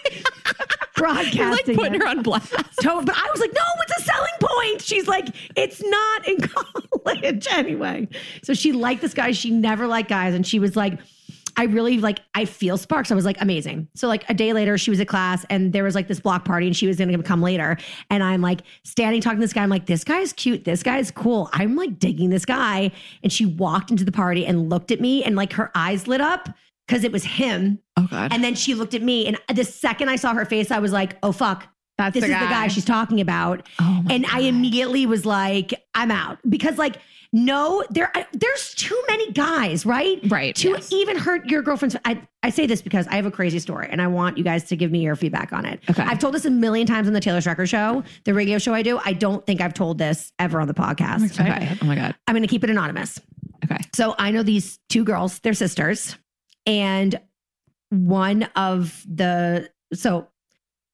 broadcasting. You're like putting it. her on blast. To- but I was like, no, it's a selling point. She's like, it's not in college *laughs* anyway. So she liked this guy. She never liked guys, and she was like. I really like I feel sparks. I was like amazing. So like a day later, she was at class and there was like this block party and she was gonna come later. And I'm like standing talking to this guy. I'm like, this guy is cute. This guy is cool. I'm like digging this guy. And she walked into the party and looked at me and like her eyes lit up because it was him. Oh God. And then she looked at me, and the second I saw her face, I was like, "Oh fuck, That's this the is the guy guy. she's talking about." Oh and I immediately was like, "I'm out," because like, no, there, I- there's too many guys, right? Right, To yes. even hurt your girlfriend's. I I say this because I have a crazy story, and I want you guys to give me your feedback on it. Okay. I've told this a million times on the Taylor Strecker show, the radio show I do. I don't think I've told this ever on the podcast. okay. Oh my God. I'm going to keep it anonymous. Okay. So I know these two girls, they're sisters, and one of the so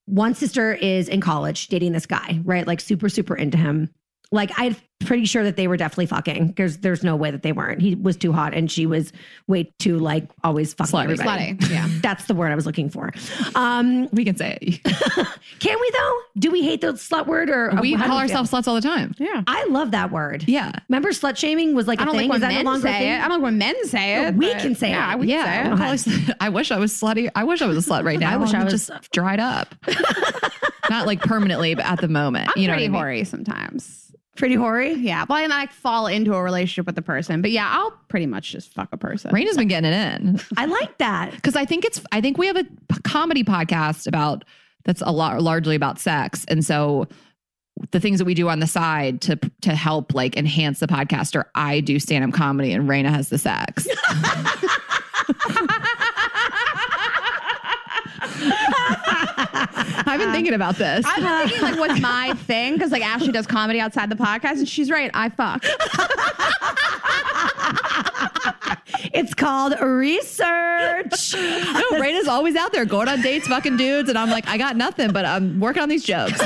one sister is in college dating this guy, right? Like super, super into him. Like I'm pretty sure that they were definitely fucking because there's no way that they weren't. He was too hot and she was way too like always fucking Slutty. everybody. Slutty, yeah. *laughs* That's the word I was looking for. Um, We can say it. *laughs* can we though? Do we hate the slut word or We how do call feel? ourselves sluts all the time. yeah. I love that word. Yeah. Remember slut shaming was like I a don't thing? like Is when that men no say thing? it. I don't like when men say No, it. we can say yeah, it. we can Yeah, say I it. would call us- I wish I was slutty. I wish I was a slut right now. *laughs* I wish I I'm was- just dried up. Not like permanently, but at the moment. I'm you know pretty what I mean? hoary sometimes. Pretty hoary. Yeah, but I like fall into a relationship with the person. But yeah, I'll pretty much just fuck a person. Rayna's been getting it in *laughs* I like that. because I think it's. I think we have a comedy podcast about that's a lot largely about sex, and so the things that we do on the side to to help like enhance the podcast are I do stand up comedy and Rayna has the sex. *laughs* *laughs* I've been thinking um, about this. I've been thinking like, what's my *laughs* thing? Because like Ashley does comedy outside the podcast, and she's right. I fuck. *laughs* It's called research. No, Rayna's always out there going on dates, fucking dudes, and I'm like, I got nothing, but I'm working on these jokes.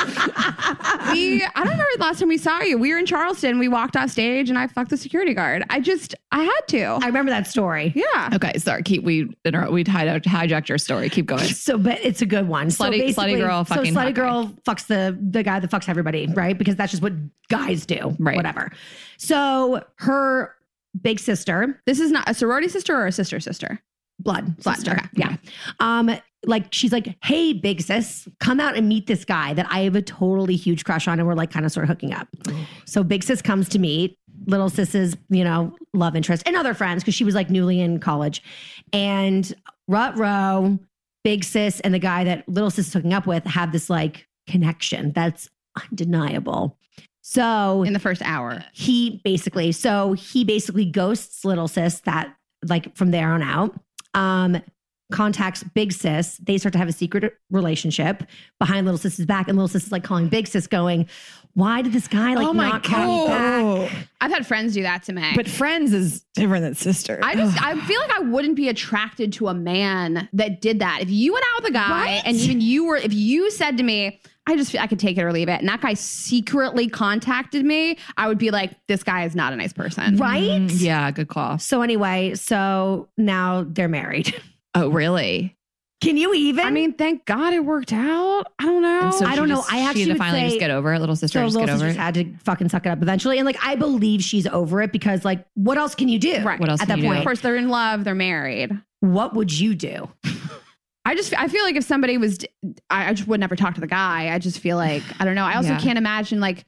*laughs* we, I don't remember the last time we saw you. We were in Charleston. We walked off stage, and I fucked the security guard. I just, I had to. I remember that story. yeah. Okay, sorry. Keep we inter- we hijacked, hijacked your story. Keep going. *laughs* So, but it's a good one. so Slutty- slutty basically- girl So fucking slutty hot guy. girl fucks the the guy that fucks everybody, right? Because that's just what guys do, Right. Whatever. So her big sister, This is not a sorority sister or a sister sister. Blood, Blood, sister. okay. Yeah. Um, like she's like, hey, big sis, come out and meet this guy that I have a totally huge crush on, and we're like kind of sort of hooking up. So big sis comes to meet little sis's, you know, love interest and other friends because she was like newly in college, and rut row, big sis, and the guy that little sis is hooking up with have this like connection that's undeniable. So in the first hour. he basically so he basically ghosts little sis that like from there on out um contacts big sis they start to have a secret relationship behind little sis's back and little sis is like calling big sis going why did this guy like Oh my not call me back Oh, I've had friends do that to me. but friends is different than sister. I just *sighs* I feel like I wouldn't be attracted to a man that did that. If you went out with a guy Right? and even you were if you said to me, I just I could take it or leave it, and that guy secretly contacted me, I would be like, this guy is not a nice person. right Mm, yeah, good call. so anyway so now they're married *laughs* Oh, really? can you even I mean, thank God it worked out. I don't know. So I don't know. I actually she had would to finally say- just get over it. Little sister so just little get over sisters it. had to fucking suck it up eventually and like i believe she's over it because like what else can you do Right. What else at can that you do? point of course, they're in love. They're married. what would you do *laughs* I just I feel like if somebody was, I, I just would never talk to the guy. I just feel like I don't know. I also Yeah. can't imagine like,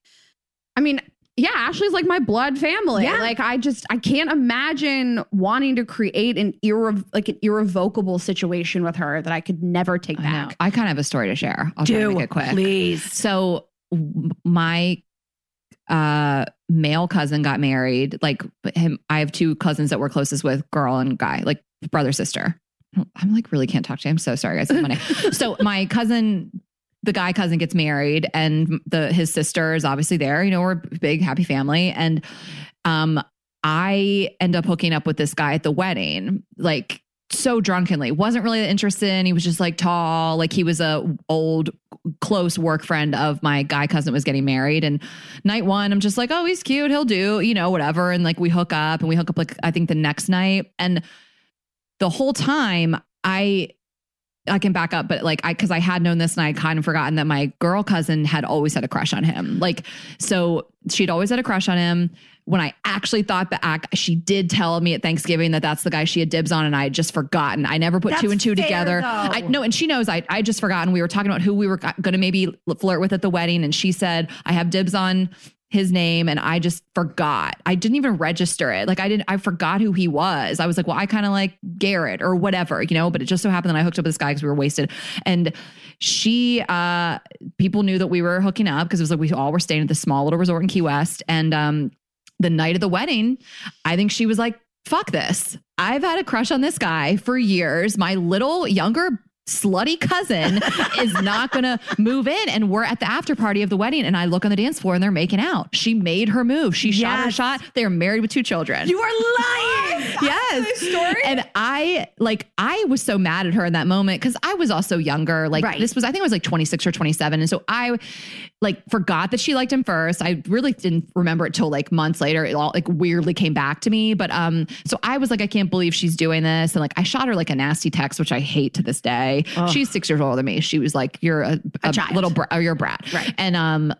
I mean, yeah, Ashley's like my blood family. Yeah. Like I just I can't imagine wanting to create an irre- like an irrevocable situation with her that I could never take I know. back. I kind of have a story to share. I'll try do it quick. please So w- my uh male cousin got married. Like him, I have two cousins that we're closest with, girl and guy, like brother sister. I'm like really can't talk to you. I'm So sorry, guys. Monday. *laughs* so my cousin, the guy cousin gets married, and the his sister is obviously there. You know, we're a big happy family, and um, I end up hooking up with this guy at the wedding, like so drunkenly. wasn't really interested in. He was just like tall, like he was a old close work friend of my guy cousin was getting married. And night one, I'm just like, oh, he's cute, he'll do, you know, whatever. And like we hook up, and we hook up like I think the next night, and the whole time I I can back up, but like I because I had known this and I had kind of forgotten that my girl cousin had always had a crush on him. Like so she'd always had a crush on him. When I actually thought back, she did tell me at Thanksgiving that that's the guy she had dibs on, and I had just forgotten. I never put two and two fair, together. though. I no, and she knows I I just forgotten. We were talking about who we were going to maybe flirt with at the wedding, and she said I have dibs on his name and I just forgot. I didn't even register it. Like I didn't I forgot who he was. I was like, well, I kind of like Garrett or whatever, you know, but it just so happened that I hooked up with this guy because we were wasted. And she uh people knew that we were hooking up because it was like we all were staying at this small little resort in Key West. And um the night of the wedding, I think she was like, fuck this. I've had a crush on this guy for years. My little younger slutty cousin is not going to move in. And we're at the after party of the wedding. And I look on the dance floor and they're making out. She made her move. She shot her shot. They're married with two children. You are lying. yes. Story. And I like I was so mad at her in that moment because I was also younger. Like Right. this was I think I was like 26 or 27. And so I like forgot that she liked him first. I really didn't remember it till like months later. It all like weirdly came back to me. But um, so I was like, I can't believe she's doing this. And like I shot her like a nasty text, which I hate to this day. She's six years older than me. She was like, You're a, a, child. little or you're a brat. Right. And um,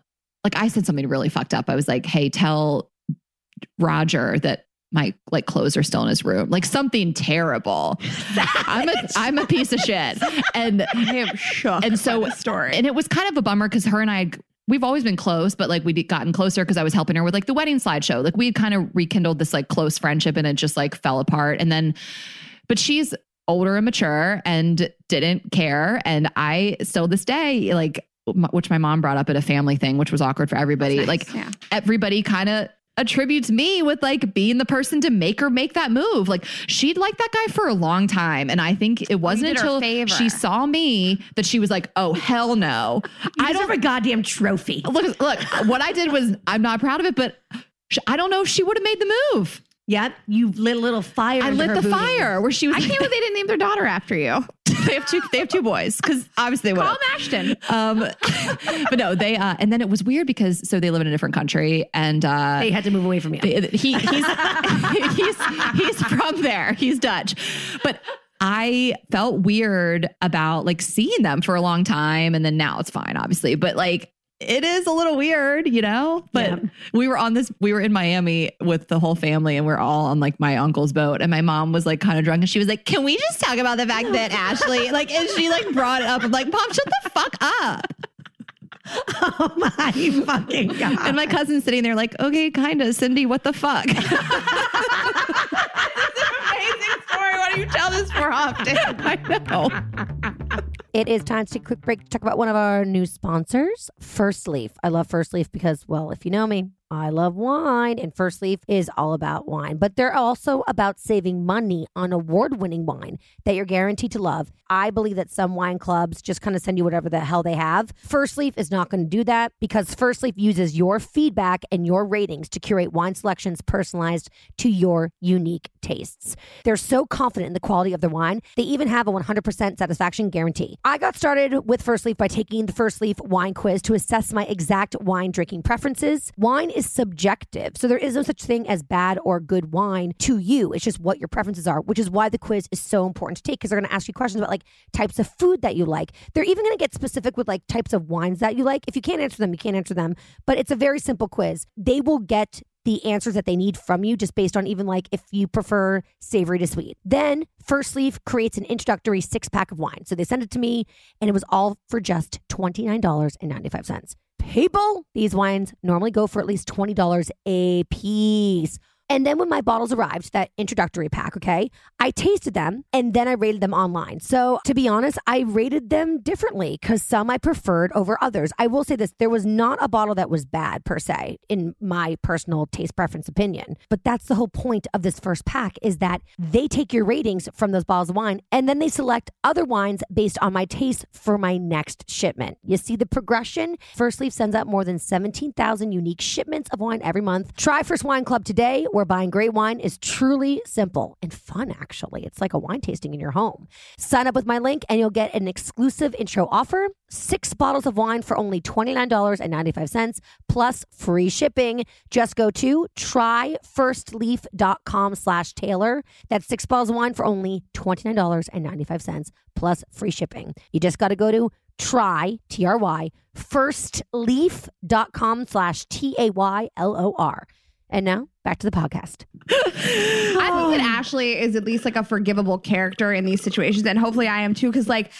like I said something really fucked up. I was like, Hey, tell Roger that my like clothes are still in his room. Like something terrible. *laughs* I'm a I'm a piece of shit. And I am shocked. and so story. and it was kind of a bummer because her and I we've always been close, but like we'd gotten closer because I was helping her with like the wedding slideshow. Like we had kind of rekindled this like close friendship and it just like fell apart. And then but she's older and mature and didn't care. And I still this day, like which my mom brought up at a family thing, which was awkward for everybody. Nice, Like yeah. everybody kind of attributes me with like being the person to make her make that move. Like she'd liked that guy for a long time. And I think it wasn't did her a until she saw me that she was like, oh, hell no. You I deserve don't have a goddamn trophy. look, look, what I did was I'm not proud of it, but I don't know if she would have made the move. Yep, you lit a little fire. I lit the booty. fire where she was I can't believe they didn't name their daughter after you. *laughs* they have two they have two boys because obviously they would Call them Ashton. um *laughs* but no they uh and then it was weird because so they live in a different country and uh They had to move away from you. they- he he's *laughs* he's he's from there he's dutch but i felt weird about like seeing them for a long time and then now it's fine obviously but like it is a little weird, you know. But Yeah. we were on this. We were in Miami with the whole family, and we're all on like my uncle's boat. And my mom was like kind of drunk, and she was like, "Can we just talk about the fact that *laughs* Ashley like?" And she like brought it up. I'm like, "Mom, shut the fuck up." *laughs* Oh my fucking god! And my cousin's sitting there like, "Okay, kind of, Cindy. What the fuck?" *laughs* do you tell this more often? *laughs* I know. It is time to take a quick break to talk about one of our new sponsors, First Leaf. I love First Leaf because, well, if you know me, I love wine, and First Leaf is all about wine, but they're also about saving money on award winning wine that you're guaranteed to love. I believe that some wine clubs just kind of send you whatever the hell they have. First Leaf is not going to do that because First Leaf uses your feedback and your ratings to curate wine selections personalized to your unique tastes. They're so confident in the quality of their wine, they even have a 100% satisfaction guarantee. I got started with First Leaf by taking the First Leaf wine quiz to assess my exact wine drinking preferences. Wine is subjective, so there is no such thing as bad or good wine to you. It's just what your preferences are, which is why the quiz is so important to take because they're going to ask you questions about like types of food that you like. They're even going to get specific with like types of wines that you like. If you can't answer them, you can't answer them, but it's a very simple quiz. They will get the answers that they need from you just based on even like if you prefer savory to sweet. Then First Leaf creates an introductory six pack of wine. So they sent it to me and it was all for just $29.95. People, these wines normally go for at least $20 a piece. And then when my bottles arrived, that introductory pack, okay, I tasted them and then I rated them online. So to be honest, I rated them differently because some I preferred over others. I will say this there was not a bottle that was bad per se, in my personal taste preference opinion. But that's the whole point of this first pack is that they take your ratings from those bottles of wine and then they select other wines based on my taste for my next shipment. You see the progression? First Leaf sends out more than 17,000 unique shipments of wine every month. Try First Wine Club today, where buying great wine is truly simple and fun, actually. It's like a wine tasting in your home. Sign up with my link and you'll get an exclusive intro offer six bottles of wine for only $29.95 plus free shipping. Just go to tryfirstleaf.com slash Taylor. That's six bottles of wine for only $29.95 plus free shipping. You just got to go to try, T-R-Y, firstleaf.com slash T-A-Y-L-O-R. And now back to the podcast. *laughs* I think that um, Ashley is at least like a forgivable character in these situations, and hopefully I am too. Because like.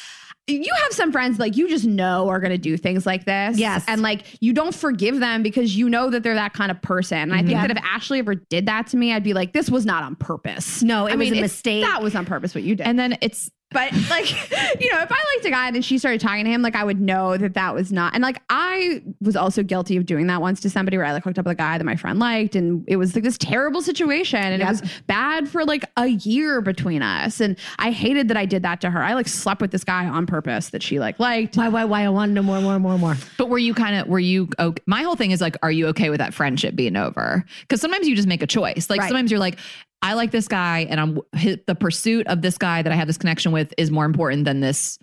You have some friends like you just know are going to do things like this. Yes. And like you don't forgive them because you know that they're that kind of person. And I think mm-hmm. Yeah. that if Ashley ever did that to me, I'd be like, this was not on purpose. No, it I was mean, a mistake. That was on purpose what you did. And then it's But like, *laughs* you know, if I liked a guy and then she started talking to him, like I would know that that was not. And like I was also guilty of doing that once to somebody where I like hooked up with a guy that my friend liked, and it was like this terrible situation, and it was bad for like a year between us. And I hated that I did that to her. I like slept with this guy on purpose that she like liked. Why, why, why? I want to know more, more, more, more. But were you kind of were you okay? My whole thing is like, are you okay with that friendship being over? Because sometimes you just make a choice. Like Right. sometimes you're like, I like this guy, and I'm hit the pursuit of this guy that I have this connection with is more important than this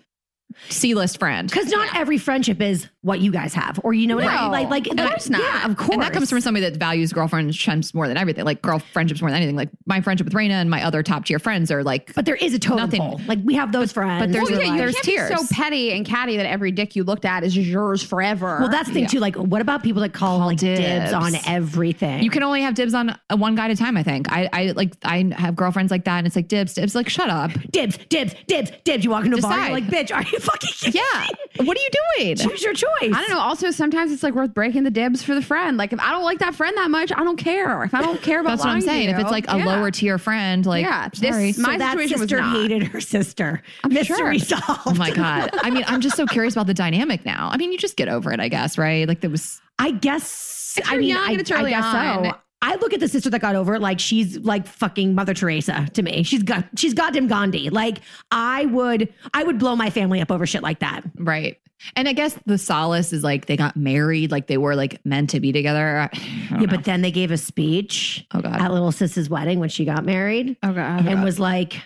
C list friend. Because not every friendship is what you guys have, or you know what I mean. Like, like, of course not. Yeah, of course. And that comes from somebody that values girlfriendships more than everything, like girl friendships more than anything. Like my friendship with Rayna and my other top tier friends are like, But there is a totem Nothing. pole. Like we have those friends. but there's who a- are like- there's can't be tears. so petty and catty that every dick you looked at is yours forever. well, that's the thing too. Like, what about people that call, like dibs. dibs. on everything? you can only have dibs on uh, one guy at a time. I think I, I like I have girlfriends like that, and it's like dibs, dibs. Like shut up. dibs, dibs, dibs, dibs. You walk into a bar, you're like, bitch, are you fucking kidding Yeah, me? what are you doing? Choose your choice. I don't know. Also, sometimes it's like worth breaking the dibs for the friend. Like if I don't like that friend that much, I don't care. If I don't care about That's what I'm lying to saying. If it's like a yeah. lower tier friend, like Yeah, this- sorry. my so that situation was sister not. hated her sister. I'm Mystery sure. *laughs* solved. Oh my god! I mean, I'm just so curious about the dynamic now. I mean, you just get over it, I guess, right? Like there was. I guess. It's I you're mean, young I, and it's I early guess on. so. I look at the sister that got over it like she's like fucking Mother Teresa to me. She's got she's goddamn Gandhi. Like I would I would blow my family up over shit like that. Right. And I guess the solace is like they got married, like they were like meant to be together. Yeah, know. but then they gave a speech oh god. at little sis's wedding when she got married Oh god. and was like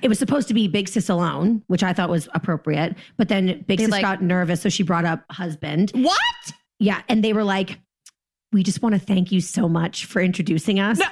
it was supposed to be big sis alone, which I thought was appropriate. But then big They, sis like- got nervous, so she brought up husband. what? Yeah, and they were like, "We just want to thank you so much for introducing us." No.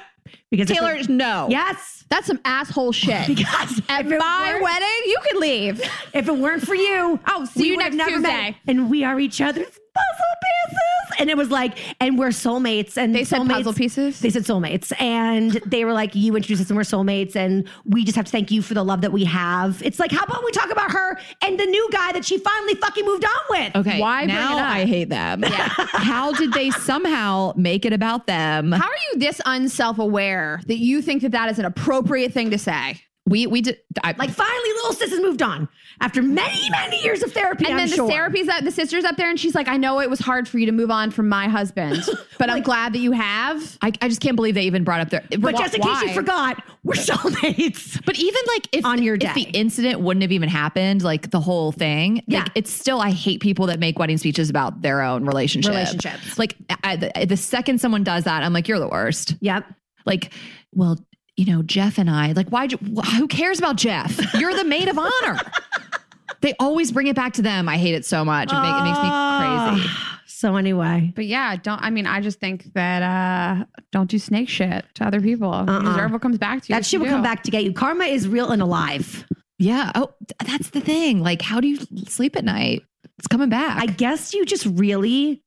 because Taylor, no. yes, That's some asshole *laughs* shit. because At if it my wedding, you could leave. If it weren't for you, Oh, see we you next never met. Tuesday. And we are each other's puzzle pieces. And it was like, and we're soulmates. And They said soulmates, puzzle pieces? They said soulmates. And they were like, you introduced us and we're soulmates. And we just have to thank you for the love that we have. It's like, how about we talk about her and the new guy that she finally fucking moved on with? Okay. Why bring now it up? I hate them. *laughs* How did they somehow make it about them? How are you this unself-aware that you think that that is an appropriate thing to say? we we did I, Like finally, little sis has moved on after many, many years of therapy. And I'm then the sure. therapy's up, the sister's up there, and she's like, "I know it was hard for you to move on from my husband, *laughs* but I'm glad that you have." I, I just can't believe they even brought up their. But just in case you forgot, we're soulmates. But even like if On your if the day. incident wouldn't have even happened, like the whole thing, Yeah. like it's still I hate people that make wedding speeches about their own relationship. Relationships. Like I, the, the second someone does that, I'm like, you're the worst. Yep. Like, well, you know, Jeff and I, like, why? Who cares about Jeff? You're the maid of honor. *laughs* they always bring it back to them. I hate it so much. It, make, it makes me crazy. Ah. So anyway, But yeah, don't. I mean, I just think that uh don't do snake shit to other people. Uh-uh. You deserve what comes back to you. that shit will come back to get you. Karma is real and alive. Yeah. Oh, that's the thing. Like, how do you sleep at night? It's coming back. I guess you just really,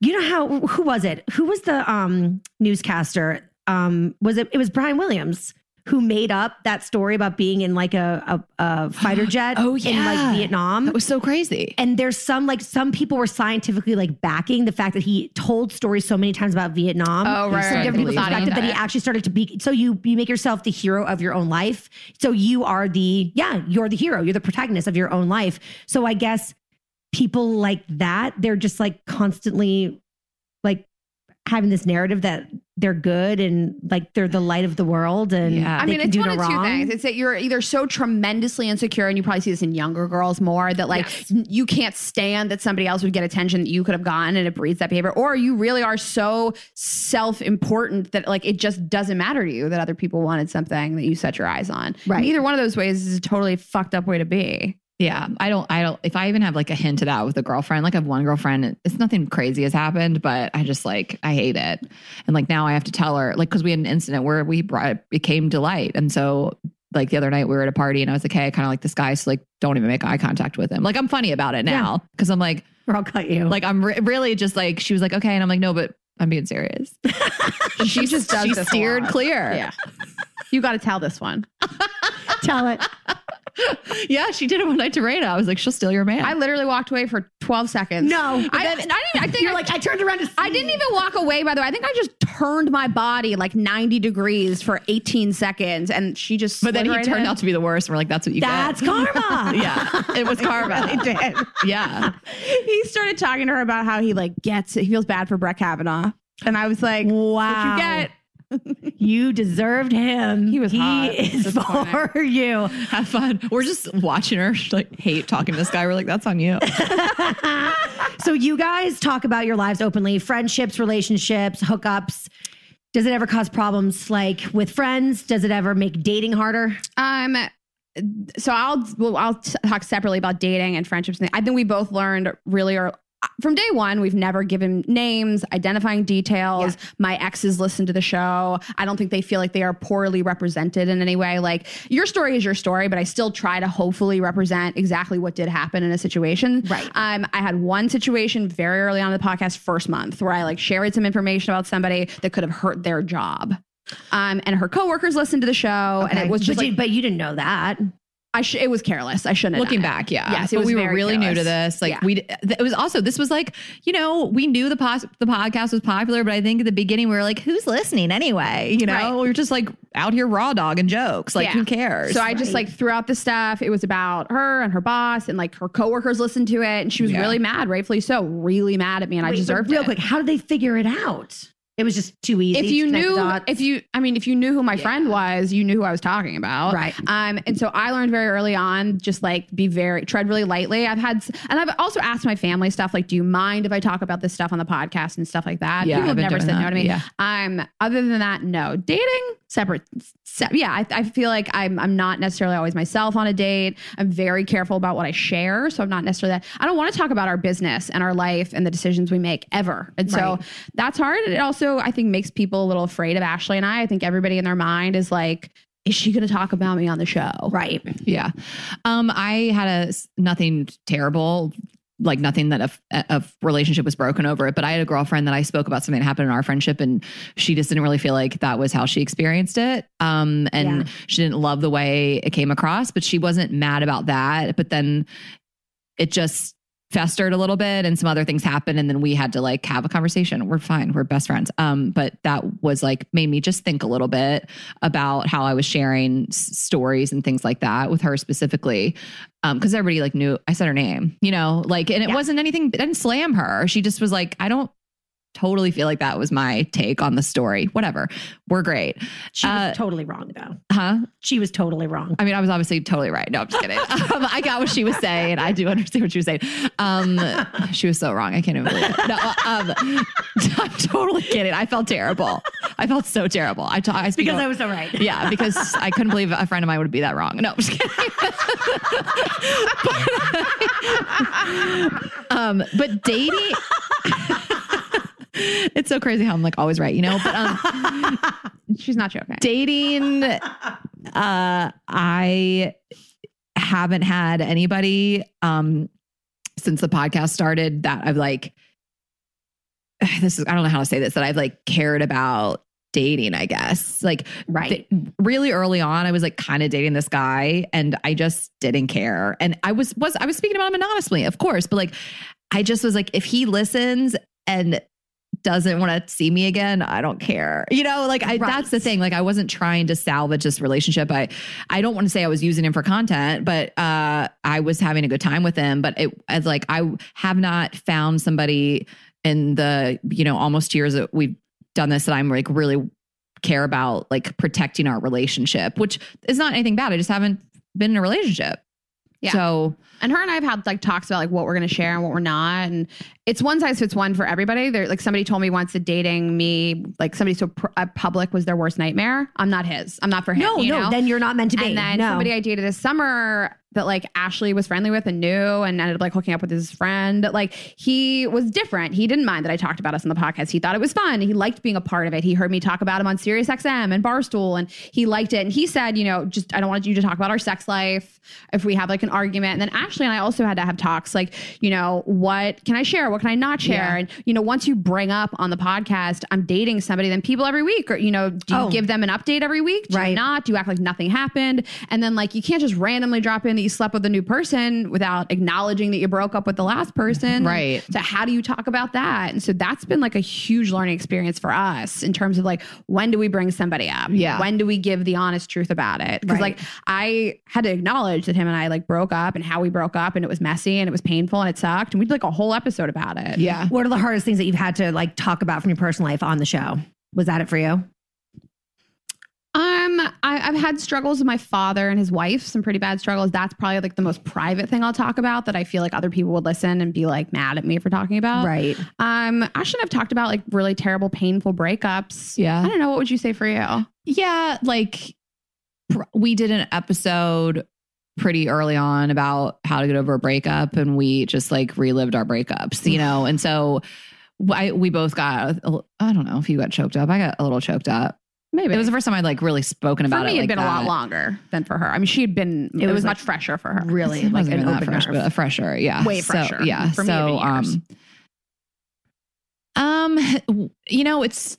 you know how who was it? Who was the um newscaster? Um, was it? It was Brian Williams who made up that story about being in like a a, a fighter *gasps* jet. Oh, in yeah. like Vietnam. that was so crazy. and there's some like some people were scientifically like backing the fact that he told stories so many times about Vietnam. Oh, right, So right. giving people perspective that he actually started to be. So you you make yourself the hero of your own life. So you are the yeah you're the hero. You're the protagonist of your own life. So I guess people like that they're just like constantly having this narrative that they're good and like they're the light of the world and Yeah. I mean, can it's do one no of two wrong. things. It's that you're either so tremendously insecure, and you probably see this in younger girls more, that like you can't stand that somebody else would get attention that you could have gotten, and it breeds that behavior. Or you really are so self-important that like it just doesn't matter to you that other people wanted something that you set your eyes on. Right. And either one of those ways is a totally fucked up way to be. Yeah, I don't. I don't. If I even have like a hint of that with a girlfriend, like I have one girlfriend, it's nothing crazy has happened, but I just like I hate it, and like now I have to tell her, like, because we had an incident where we brought it came to light, and so like the other night we were at a party, and I was like, hey, I kind of like this guy, so like don't even make eye contact with him. Like I'm funny about it now because I'm like, or I'll cut you. like I'm re- really just like she was like, okay, and I'm like, no, but I'm being serious. *laughs* She just does she steered clear. Yeah. You got to tell this one. *laughs* tell it. *laughs* yeah, she did it one night to Raina. I was like, she'll steal your man. I literally walked away for 12 seconds. No, I, then- I, didn't, I think You're I, like I turned around to. See I didn't even walk away, by the way. I think I just turned my body like 90 degrees for 18 seconds and she just. but then he right turned in. out to be the worst. And we're like, that's what you got. That's get. karma. *laughs* yeah, it was *laughs* karma. It did. Yeah. he started talking to her about how he like gets he feels bad for Brett Kavanaugh. And I was like, Wow. What you get? You deserved him. He was He hot. is Disappointing. for you. Have fun. We're just watching her like hate talking to this guy. We're like, that's on you. *laughs* So you guys talk about your lives openly, friendships, relationships, hookups. Does it ever cause problems like with friends? Does it ever make dating harder? Um so I'll well, I'll t- talk separately about dating and friendships. I think we both learned really early, from day one. We've never given names, identifying details. My exes listen to the show. I don't think they feel like they are poorly represented in any way. Like your story is your story, but I still try to hopefully represent exactly what did happen in a situation. Right. Um, I had one situation very early on in the podcast, first month, where I like shared some information about somebody that could have hurt their job. Um, and her coworkers listened to the show, and it was just but, like you, but you didn't know that. I sh- it was careless. I shouldn't have Looking done it. back, yeah. Yes, it but was we were really new to this. Like Yeah. we, it was also this was like you know we knew the pos- the podcast was popular, but I think at the beginning we were like, who's listening anyway? You know, Right. we are just like out here raw dogging jokes. Like Yeah. who cares? So I just like throughout the stuff, it was about her and her boss, and like her coworkers listened to it, and she was Yeah. really mad, rightfully so, really mad at me, and I Wait, but deserved real it. quick. How did they figure it out? It was just too easy. if you connect knew, if you, I mean, if you knew who my friend was, you knew who I was talking about, Right. Um, and so I learned very early on, just like be very tread really lightly. I've had, and I've also asked my family stuff, like, do you mind if I talk about this stuff on the podcast and stuff like that? Yeah, People I've have never doing said no that. to me. Yeah. Um, other than that, no. Dating separate. Yeah, I, I feel like I'm I'm not necessarily always myself on a date. I'm very careful about what I share, so I'm not necessarily that. I don't want to talk about our business and our life and the decisions we make ever, and so that's hard. It also I think makes people a little afraid of Ashley and I. I think everybody in their mind is like, is she going to talk about me on the show? right. Yeah. Um, I had a nothing terrible like nothing that a, a relationship was broken over it. But I had a girlfriend that I spoke about something that happened in our friendship, and she just didn't really feel like that was how she experienced it. Um, and Yeah. she didn't love the way it came across, but she wasn't mad about that. But then it just festered a little bit and some other things happened and then we had to like have a conversation. We're fine. We're best friends. Um but that was like made me just think a little bit about how i was sharing s- stories and things like that with her specifically um because everybody like knew i said her name you know? Like and it Yeah. wasn't anything I didn't slam her. She just was like i don't totally feel like that was my take on the story whatever we're great She was Uh, totally wrong, though. huh She was totally wrong. I mean, I was obviously totally right. No, I'm just kidding. *laughs* Um, I got what she was saying. I do understand what she was saying. Um, she was so wrong. I can't even believe it. No, um, *laughs* I'm totally kidding. I felt terrible. I felt so terrible. I, speak Because I was so right. *laughs* yeah, because I couldn't believe a friend of mine would be that wrong. No, I'm just kidding. but, um, but dating. *laughs* it's so crazy how I'm like always right, you know. But um, *laughs* She's not joking. dating uh i haven't had anybody um since the podcast started that i've like *sighs* this is i don't know how to say this that i've like cared about dating i guess like Right. th- really early on i was like kind of dating this guy and i just didn't care and i was was i was speaking about him anonymously of course but like i just was like if he listens and doesn't want to see me again i don't care. You know like I, that's the thing like i wasn't trying to salvage this relationship i i don't want to say i was using him for content but uh i was having a good time with him but it as like i have not found somebody in the you know almost years that we've done this that i'm like really care about like protecting our relationship which is not anything bad i just haven't been in a relationship. Yeah. so And her and I have had like talks about like what we're going to share and what we're not. And it's one size fits one for everybody. There, like somebody told me once that dating me, like somebody so pr- uh, public was their worst nightmare. I'm not his. I'm not for him. No, no, know? then you're not meant to be. And then no. somebody I dated this summer that like Ashley was friendly with and knew and ended up like hooking up with his friend. Like he was different. He didn't mind that I talked about us on the podcast. He thought it was fun. He liked being a part of it. He heard me talk about him on Sirius XM and Barstool and he liked it. And he said, you know, just I don't want you to talk about our sex life if we have like an argument. And then Ashley and I also had to have talks like, you know, what can I share? What can I not share? Yeah. And you know, once you bring up on the podcast, I'm dating somebody, then people every week or you know, do you Oh. give them an update every week? Do you Right. not? Do you act like nothing happened? And then like you can't just randomly drop in that you slept with a new person without acknowledging that you broke up with the last person. Right. So how do you talk about that? And so that's been like a huge learning experience for us in terms of like when do we bring somebody up? Yeah. When do we give the honest truth about it? Because Right. like I had to acknowledge that him and I like broke up and how we broke up and it was messy and it was painful and it sucked. And we did like a whole episode about it. yeah what are the hardest things that you've had to like talk about from your personal life on the show? Was that it for you? Um, I, I've had struggles with my father and his wife, some pretty bad struggles. That's probably like the most private thing I'll talk about that I feel like other people would listen and be like mad at me for talking about. right. Um, Ashley and I've talked about like really terrible, painful breakups. Yeah. I don't know. What would you say for you? Yeah, like we did an episode pretty early on about how to get over a breakup, and we just like relived our breakups, you know. And so I, we both got, I don't know if you got choked up. I got a little choked up. Maybe It was the first time I'd like really spoken for about me. it. It like had been a lot longer than for her. I mean, she had been. It, was was, like much fresher for her. Really, It like an that open fresh, but a fresher, yeah, Way So, fresher. yeah. For me, so, it'd be years. um, um, you know, it's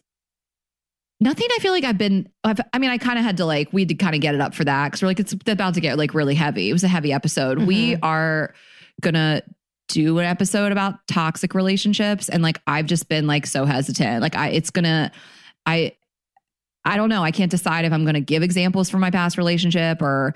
nothing. I feel like I've been. I've, I mean, I kind of had to like we did kind of get it up for that because we're like it's about to get like really heavy. It was a heavy episode. We mm-hmm. are gonna do an episode about toxic relationships, and like I've just been like so hesitant. Like I, it's gonna, I. I don't know. I can't decide if I'm going to give examples from my past relationship or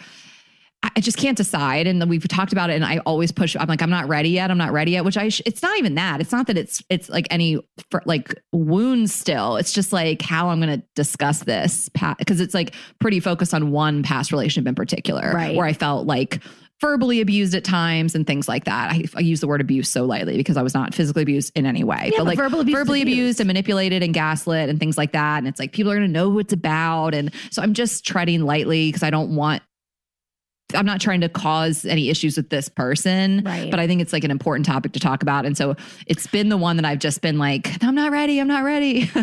I just can't decide. And we've talked about it, and I always push. I'm like, I'm not ready yet. I'm not ready yet. Which I, sh- it's not even that. It's not that it's it's like any fr- like wounds. Still, it's just like how I'm going to discuss this because it's like pretty focused on one past relationship in particular, Right. Where I felt like verbally abused at times and things like that. I, I use the word abuse so lightly because I was not physically abused in any way, Yeah, but like verbal abuse verbally abuse. abused and manipulated and gaslit and things like that. And it's like people are going to know who it's about, and so I'm just treading lightly because I don't want I'm not trying to cause any issues with this person, Right. but I think it's like an important topic to talk about. And so it's been the one that I've just been like, I'm not ready. I'm not ready. *laughs*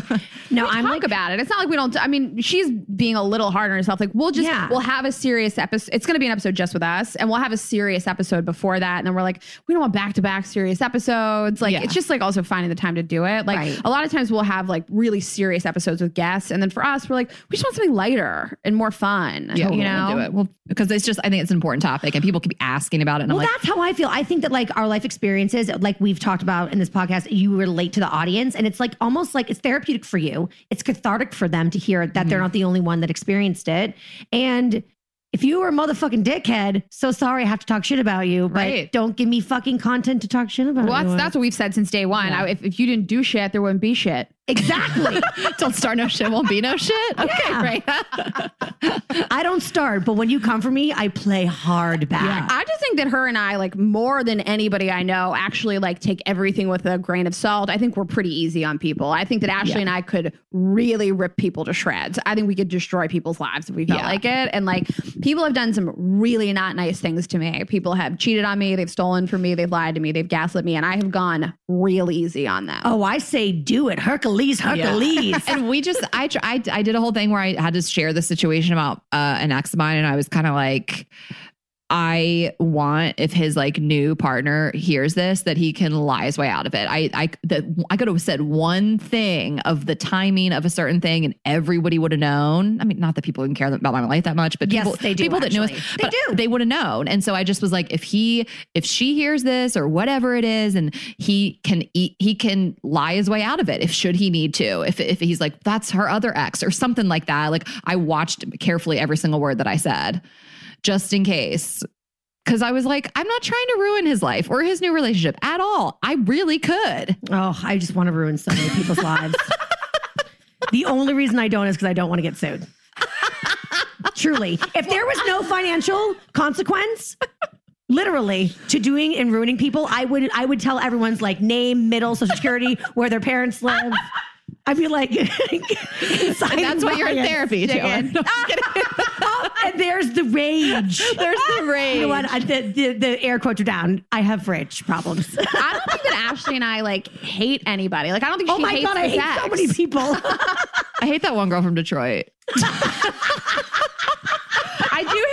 No, I'm talk like, about it. It's not like we don't. I mean, she's being a little hard on herself. Like we'll just Yeah. we'll have a serious episode. It's going to be an episode just with us, and we'll have a serious episode before that. And then we're like, we don't want back to back serious episodes. Like Yeah. it's just like also finding the time to do it. Like Right. a lot of times we'll have like really serious episodes with guests, and then for us, we're like, we just want something lighter and more fun. yeah, you we'll know. do it. Well, because it's just, I think it's an important topic and people keep asking about it. And well, I'm like, that's how I feel. I think that like our life experiences, like we've talked about in this podcast, you relate to the audience, and it's like almost like it's therapeutic for you. It's cathartic for them to hear that Mm-hmm. they're not the only one that experienced it. And if you were a motherfucking dickhead, so sorry I have to talk shit about you, but Right. don't give me fucking content to talk shit about. Well, that's, that's what we've said since day one. I, if, if you didn't do shit, there wouldn't be shit. Exactly. *laughs* don't start no shit, won't be no shit. Okay, Yeah. great. *laughs* I don't start, but when you come for me, I play hard back. I just think that her and I, like more than anybody I know, actually like take everything with a grain of salt. I think we're pretty easy on people. I think that Ashley and I could really rip people to shreds. I think we could destroy people's lives if we felt Yeah. like it. And like people have done some really not nice things to me. People have cheated on me, they've stolen from me, they've lied to me, they've gaslit me, and I have gone real easy on them. Oh, I say do it, Hercules, Hercules. *laughs* and we just I, I I did a whole thing where I had to share the situation about uh, an ex of mine, and I was kind of like. I want if his like new partner hears this that he can lie his way out of it. I I that I could have said one thing of the timing of a certain thing and everybody would have known. I mean, not that people even care about my life that much, but Yes, people, they do, people that knew us. They do. they would have known. And so I just was like, if he if she hears this or whatever it is, and he can eat, he can lie his way out of it if should he need to. If if he's like that's her other ex or something like that. Like I watched carefully every single word that I said, just in case. Cause I was like, I'm not trying to ruin his life or his new relationship at all. I really could. Oh, I just want to ruin so many people's *laughs* lives. The only reason I don't is because I don't want to get sued. Truly. If there was no financial consequence, literally, to doing and ruining people, I would I would tell everyone's like name, middle, social security, where their parents live. I'd be like, *laughs* And that's why you're in therapy, Taylor. No, I'm just kidding. Oh, *laughs* and there's the rage. *laughs* There's the rage. You know what? I, the, the, the air quotes are down. I have rage problems. I don't think that Ashley and I like hate anybody. Like I don't think oh she oh my hates God, I this hate so many people. I hate that one girl from Detroit. I do hate the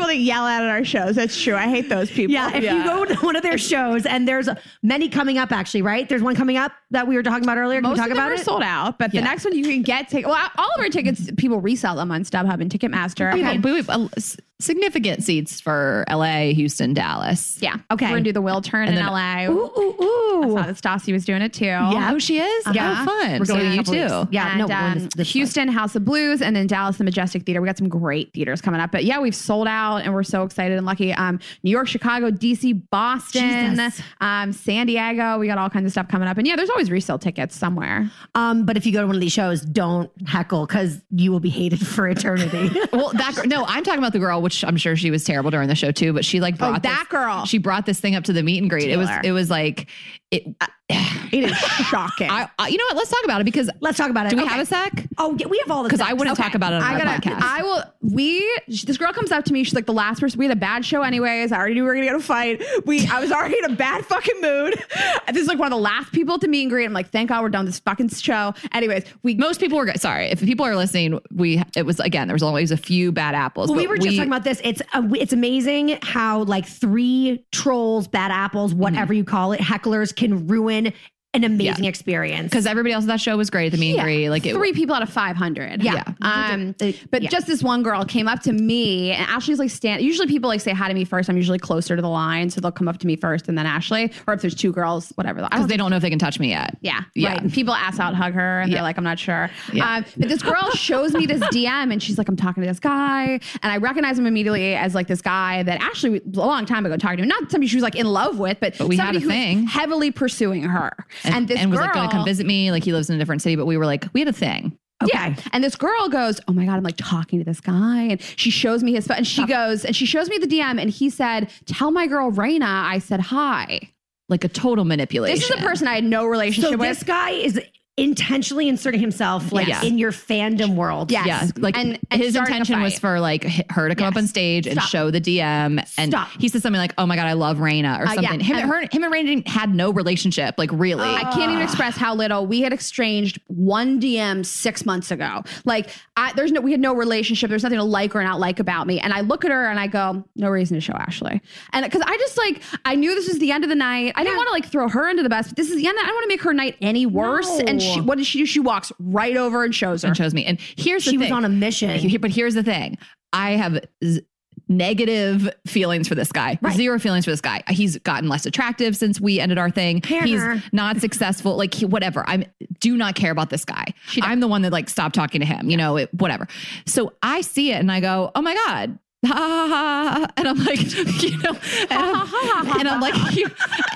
people that yell out at our shows. That's true. I hate those people. Yeah, if you go to one of their shows, and there's many coming up, actually, right? There's one coming up that we were talking about earlier. Can Most we talk of them about are it? sold out, but Yeah. the next one you can get tickets. Well, all of our tickets, people resell them on StubHub and Ticketmaster. We Okay. have, we have s- significant seats for LA, Houston, Dallas. Yeah. Okay. We're gonna do the Wiltern And in then- LA. Ooh, ooh, ooh. I saw that Stassi was doing it too. Yeah. Oh, she is? Yeah. Oh, fun. We're going in a you too. Yeah, and, no, um, this- this Houston House of Blues and then Dallas the Majestic Theater. We got some great theaters coming up. But yeah, we've sold out and we're so excited and lucky. Um, New York, Chicago, DC, Boston, um, San Diego. We got all kinds of stuff coming up. And yeah, there's always resale tickets somewhere. Um, but if you go to one of these shows, don't heckle because you will be hated for eternity. *laughs* Well, that no, I'm talking about the girl, which I'm sure she was terrible during the show too. But she like oh, brought Oh, that this- girl. She brought this thing up to the meet and greet. It was it was like it. *sighs* it is shocking. I, I you know what? Let's talk about it because Let's talk about it. do we Okay. have a sec? Oh, yeah, we have all the Because I wouldn't Okay. talk about it on I gotta, podcast. I will. We. This girl comes up to me. She's like the last person. We had a bad show, anyways. I already knew we were gonna get a fight. We. I was already in a bad fucking mood. This is like one of the last people to meet and greet. I'm like, thank God we're done with this fucking show. Anyways, we. Most people were good. Sorry, if people are listening, we it was again there was always a few bad apples. Well, we were just talking about this. It's uh, it's amazing how like three trolls, bad apples, whatever you call it, hecklers can ruin an amazing experience. because everybody else at that show was great at the meet and greet. Like it, three people out of 500. Yeah. Um, Uh, but yeah. just this one girl came up to me and Ashley's like stand. Usually people like say hi to me first. I'm usually closer to the line. So they'll come up to me first and then Ashley, or if there's two girls, whatever. Because they don't know if they can touch me yet. Yeah, Yeah. right. And people ass out hug her, and Yeah. they're like, "I'm not sure." Yeah. Um, but this girl *laughs* shows me this DM, and she's like, "I'm talking to this guy," and I recognize him immediately as like this guy that Ashley a long time ago talked to. Not somebody she was like in love with, but, But we had somebody a who thing. heavily pursuing her. And, this and was girl, like going to come visit me. Like he lives in a different city, but we were like we had a thing. Yeah. And this girl goes, Oh my God, I'm like talking to this guy. And she shows me his phone. And she goes, and she shows me the DM. And he said, Tell my girl Rayna I said hi. Like a total manipulation. This is a person I had no relationship so with. this guy is intentionally inserting himself like Yes. in your fandom world. Yes. Yeah, like And- and his intention was for like her to come up on stage and show the DM, and Stop. he said something like, "Oh my god, I love Rayna" or Uh, yeah. something. Him, And- her, him and Rayna didn't- had no relationship, like really. I can't even express how little we had exchanged one DM six months ago. Like, I, there's no, we had no relationship. There's nothing to like or not like about me. And I look at her and I go, no reason to show Ashley. And because I just like, I knew this was the end of the night. I didn't want to like throw her into the bus, but this is the end. I don't want to make her night any worse. And she, what does she do? She walks right over and shows her. and shows me. And here's the She was on a mission. But here's the thing. I have z- negative feelings for this guy. Zero feelings for this guy. He's gotten less attractive since we ended our thing. Hannah. He's not successful. Like he, whatever. I'm do not care about this guy. I'm the one that like stopped talking to him. You know, it, whatever. So I see it and I go, oh my god. *laughs* Ha, ha, ha, ha. and I'm like, *laughs* you know, and, I'm, *laughs* and I'm like, you,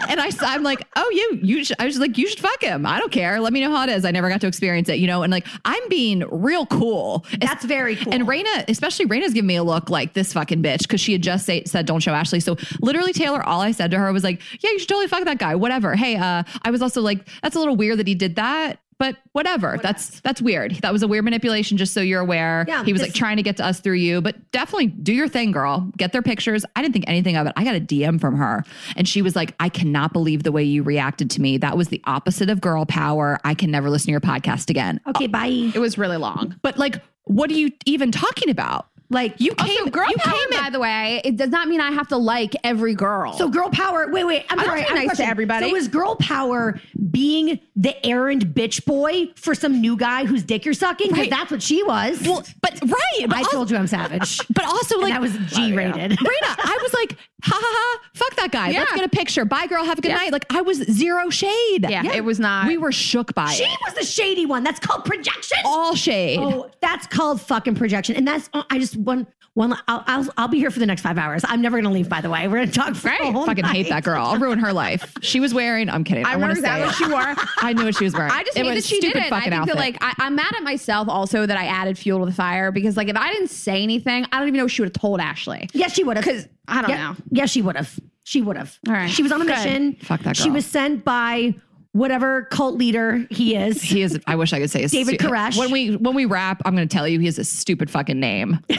and I, I'm like, oh, you, you, I was like, you should fuck him. I don't care. Let me know how it is. I never got to experience it, you know, and like, I'm being real cool. That's very cool. And Rayna, especially Rayna's giving me a look like this fucking bitch because she had just say, said, don't show Ashley. So literally, Taylor, all I said to her was like, yeah, you should totally fuck that guy. Whatever. Hey, uh, I was also like, that's a little weird that he did that. But whatever. That's that's weird. That was a weird manipulation, just so you're aware. Yeah, he was like trying to get to us through you, but definitely do your thing, girl. Get their pictures. I didn't think anything of it. I got a DM from her and she was like, I cannot believe the way you reacted to me. That was the opposite of girl power. I can never listen to your podcast again. okay, bye. it was really long. But like, what are you even talking about? Like You came, Also, girl you power, came by the way, it does not mean I have to like every girl. So girl power. Wait, wait. I'm sorry. I have a nice to everybody. So is girl power being the errand bitch boy for some new guy whose dick you're sucking? Because Right. that's what she was. well, but right. But I also, told you I'm savage. but also like that was G rated. Rayna, I was like, ha ha ha, fuck that guy. Let's get a picture. Bye, girl. Have a good Yeah. night. Like I was zero shade. yeah, it was not. We were shook by She it. She was the shady one. That's called projection. All shade. Oh, that's called fucking projection. And that's uh, I just one one. I'll I'll, I'll be here for the next five hours. I'm never gonna leave. By the way, we're gonna talk for Right. the whole Fucking hate that girl. I'll ruin her life. She was wearing. I'm kidding. I, I want to say what she wore. *laughs* I knew what she was wearing. I just it hate was that she did stupid it. I fucking think outfit. that like I, I'm mad at myself also that I added fuel to the fire because like if I didn't say anything, I don't even know if she would have told Ashley. Yes, she would have. Because I don't yeah, know. Yeah, she would have. She would have. All right. She was on a Good. mission. Fuck that girl. She was sent by whatever cult leader he is. he is. I wish I could say his David stu- Koresh. When we when we wrap, I'm going to tell you he has a stupid fucking name. *laughs*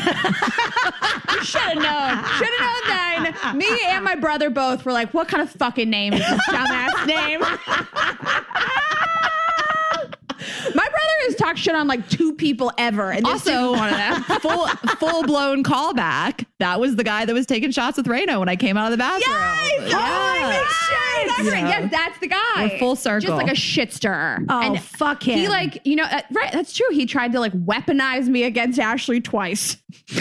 You should have known. Should have known then. Me and my brother both were like, what kind of fucking name is this dumbass name? *laughs* my brother has talked shit on like two people ever. And also, one of them. full full blown callback. That was the guy that was taking shots with Reno when I came out of the bathroom. Yes! Oh, that's right. Yes, that's the guy. We're full circle. Just like a shit stirrer. Oh, fuck him. He like, you know, uh, right, that's true. He tried to like weaponize me against Ashley twice. *laughs*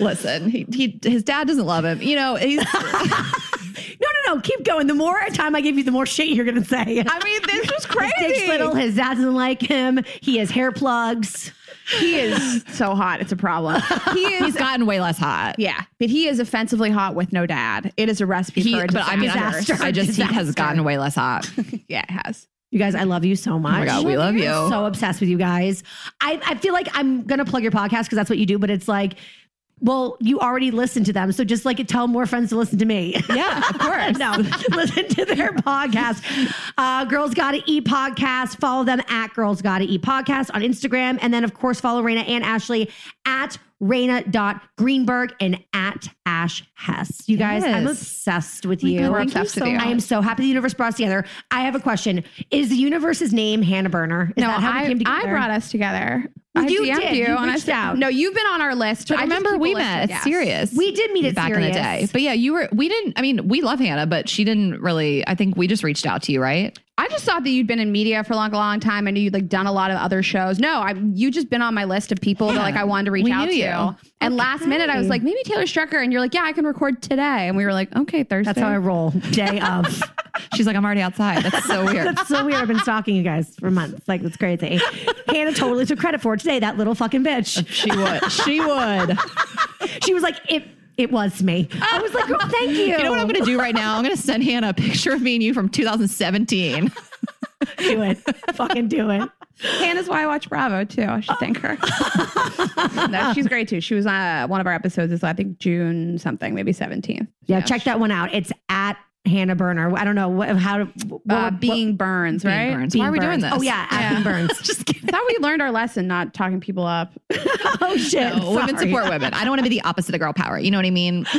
Listen, he, he his dad doesn't love him. You know, he's *laughs* No, no, no. Keep going. The more time I give you, the more shit you're gonna say. I mean, this was *laughs* His dick's crazy. little. His dad doesn't like him. He has hair plugs. He is so hot. It's a problem. He *laughs* is. he's gotten way less hot. yeah, but he is offensively hot with no dad. It is a recipe He, for a but I mean, Disaster. I just he has gotten way less hot. *laughs* yeah, it has. You guys, I love you so much. Oh my god, we love you. so obsessed with you guys. I, I feel like I'm gonna plug your podcast because that's what you do, but it's like, well, you already listened to them, so just like tell more friends to listen to me. Yeah, of *laughs* course. no, listen to their podcast. Uh, Girls Gotta Eat podcast. Follow them at Girls Gotta Eat podcast on Instagram, and then of course follow Rayna and Ashley at Rayna.Greenberg and at Ash Hess. You guys, I'm obsessed with you. We're thank you obsessed with so you. I am so happy the universe brought us together. I have a question. Is the universe's name Hannah Berner? Is No, that how we I, came together. I brought us together. Well, I you DM'd did. you, You and I reached out. No, you've been on our list. But I remember, we met of at guests. We did meet at back in the day. But yeah, you were. We didn't. I mean, we love Hannah, but she didn't really. I think we just reached out to you, right? I just thought that you'd been in media for a long, long time. I knew you'd like done a lot of other shows. No, I you just been on my list of people that like I wanted to reach out to. you. And last minute, I was like, maybe Taylor Strecker, and you're like, yeah, I can record today. And we were like, okay, Thursday. That's how I roll. Day of. *laughs* She's like, I'm already outside. That's so weird. *laughs* That's so weird. I've been stalking you guys for months. Like that's crazy. Hannah totally took credit for it today. That little fucking bitch. she would. She would. *laughs* She was like, it. It was me. I was like, oh, *laughs* thank you. You know what I'm going to do right now? I'm going to send Hannah a picture of me and you from 2017. *laughs* do it. Fucking do it. Hannah's why I watch Bravo too. I should thank her. *laughs* no, she's great too. She was on uh, one of our episodes. Is I think June something, maybe 17th. Yeah, check that one out. It's at Hannah Berner. I don't know what, how to. What, Uh, what- being Burns, Being right? Burns. Being Why are we doing this? Oh yeah, at Being Burns. *laughs* Just kidding. I thought we learned our lesson, not talking people up. *laughs* oh shit. No, women support women. I don't want to be the opposite of girl power. You know what I mean? *laughs*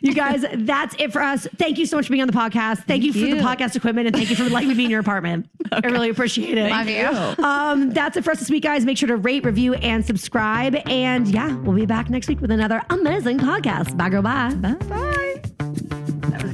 You guys, that's it for us. Thank you so much for being on the podcast. Thank, you for the podcast equipment and thank you for letting me be in your apartment. I really appreciate it. Love you. Um, that's it for us this week, guys. Make sure to rate, review, and subscribe. And yeah, we'll be back next week with another amazing podcast. Bye, girl. Bye. Bye.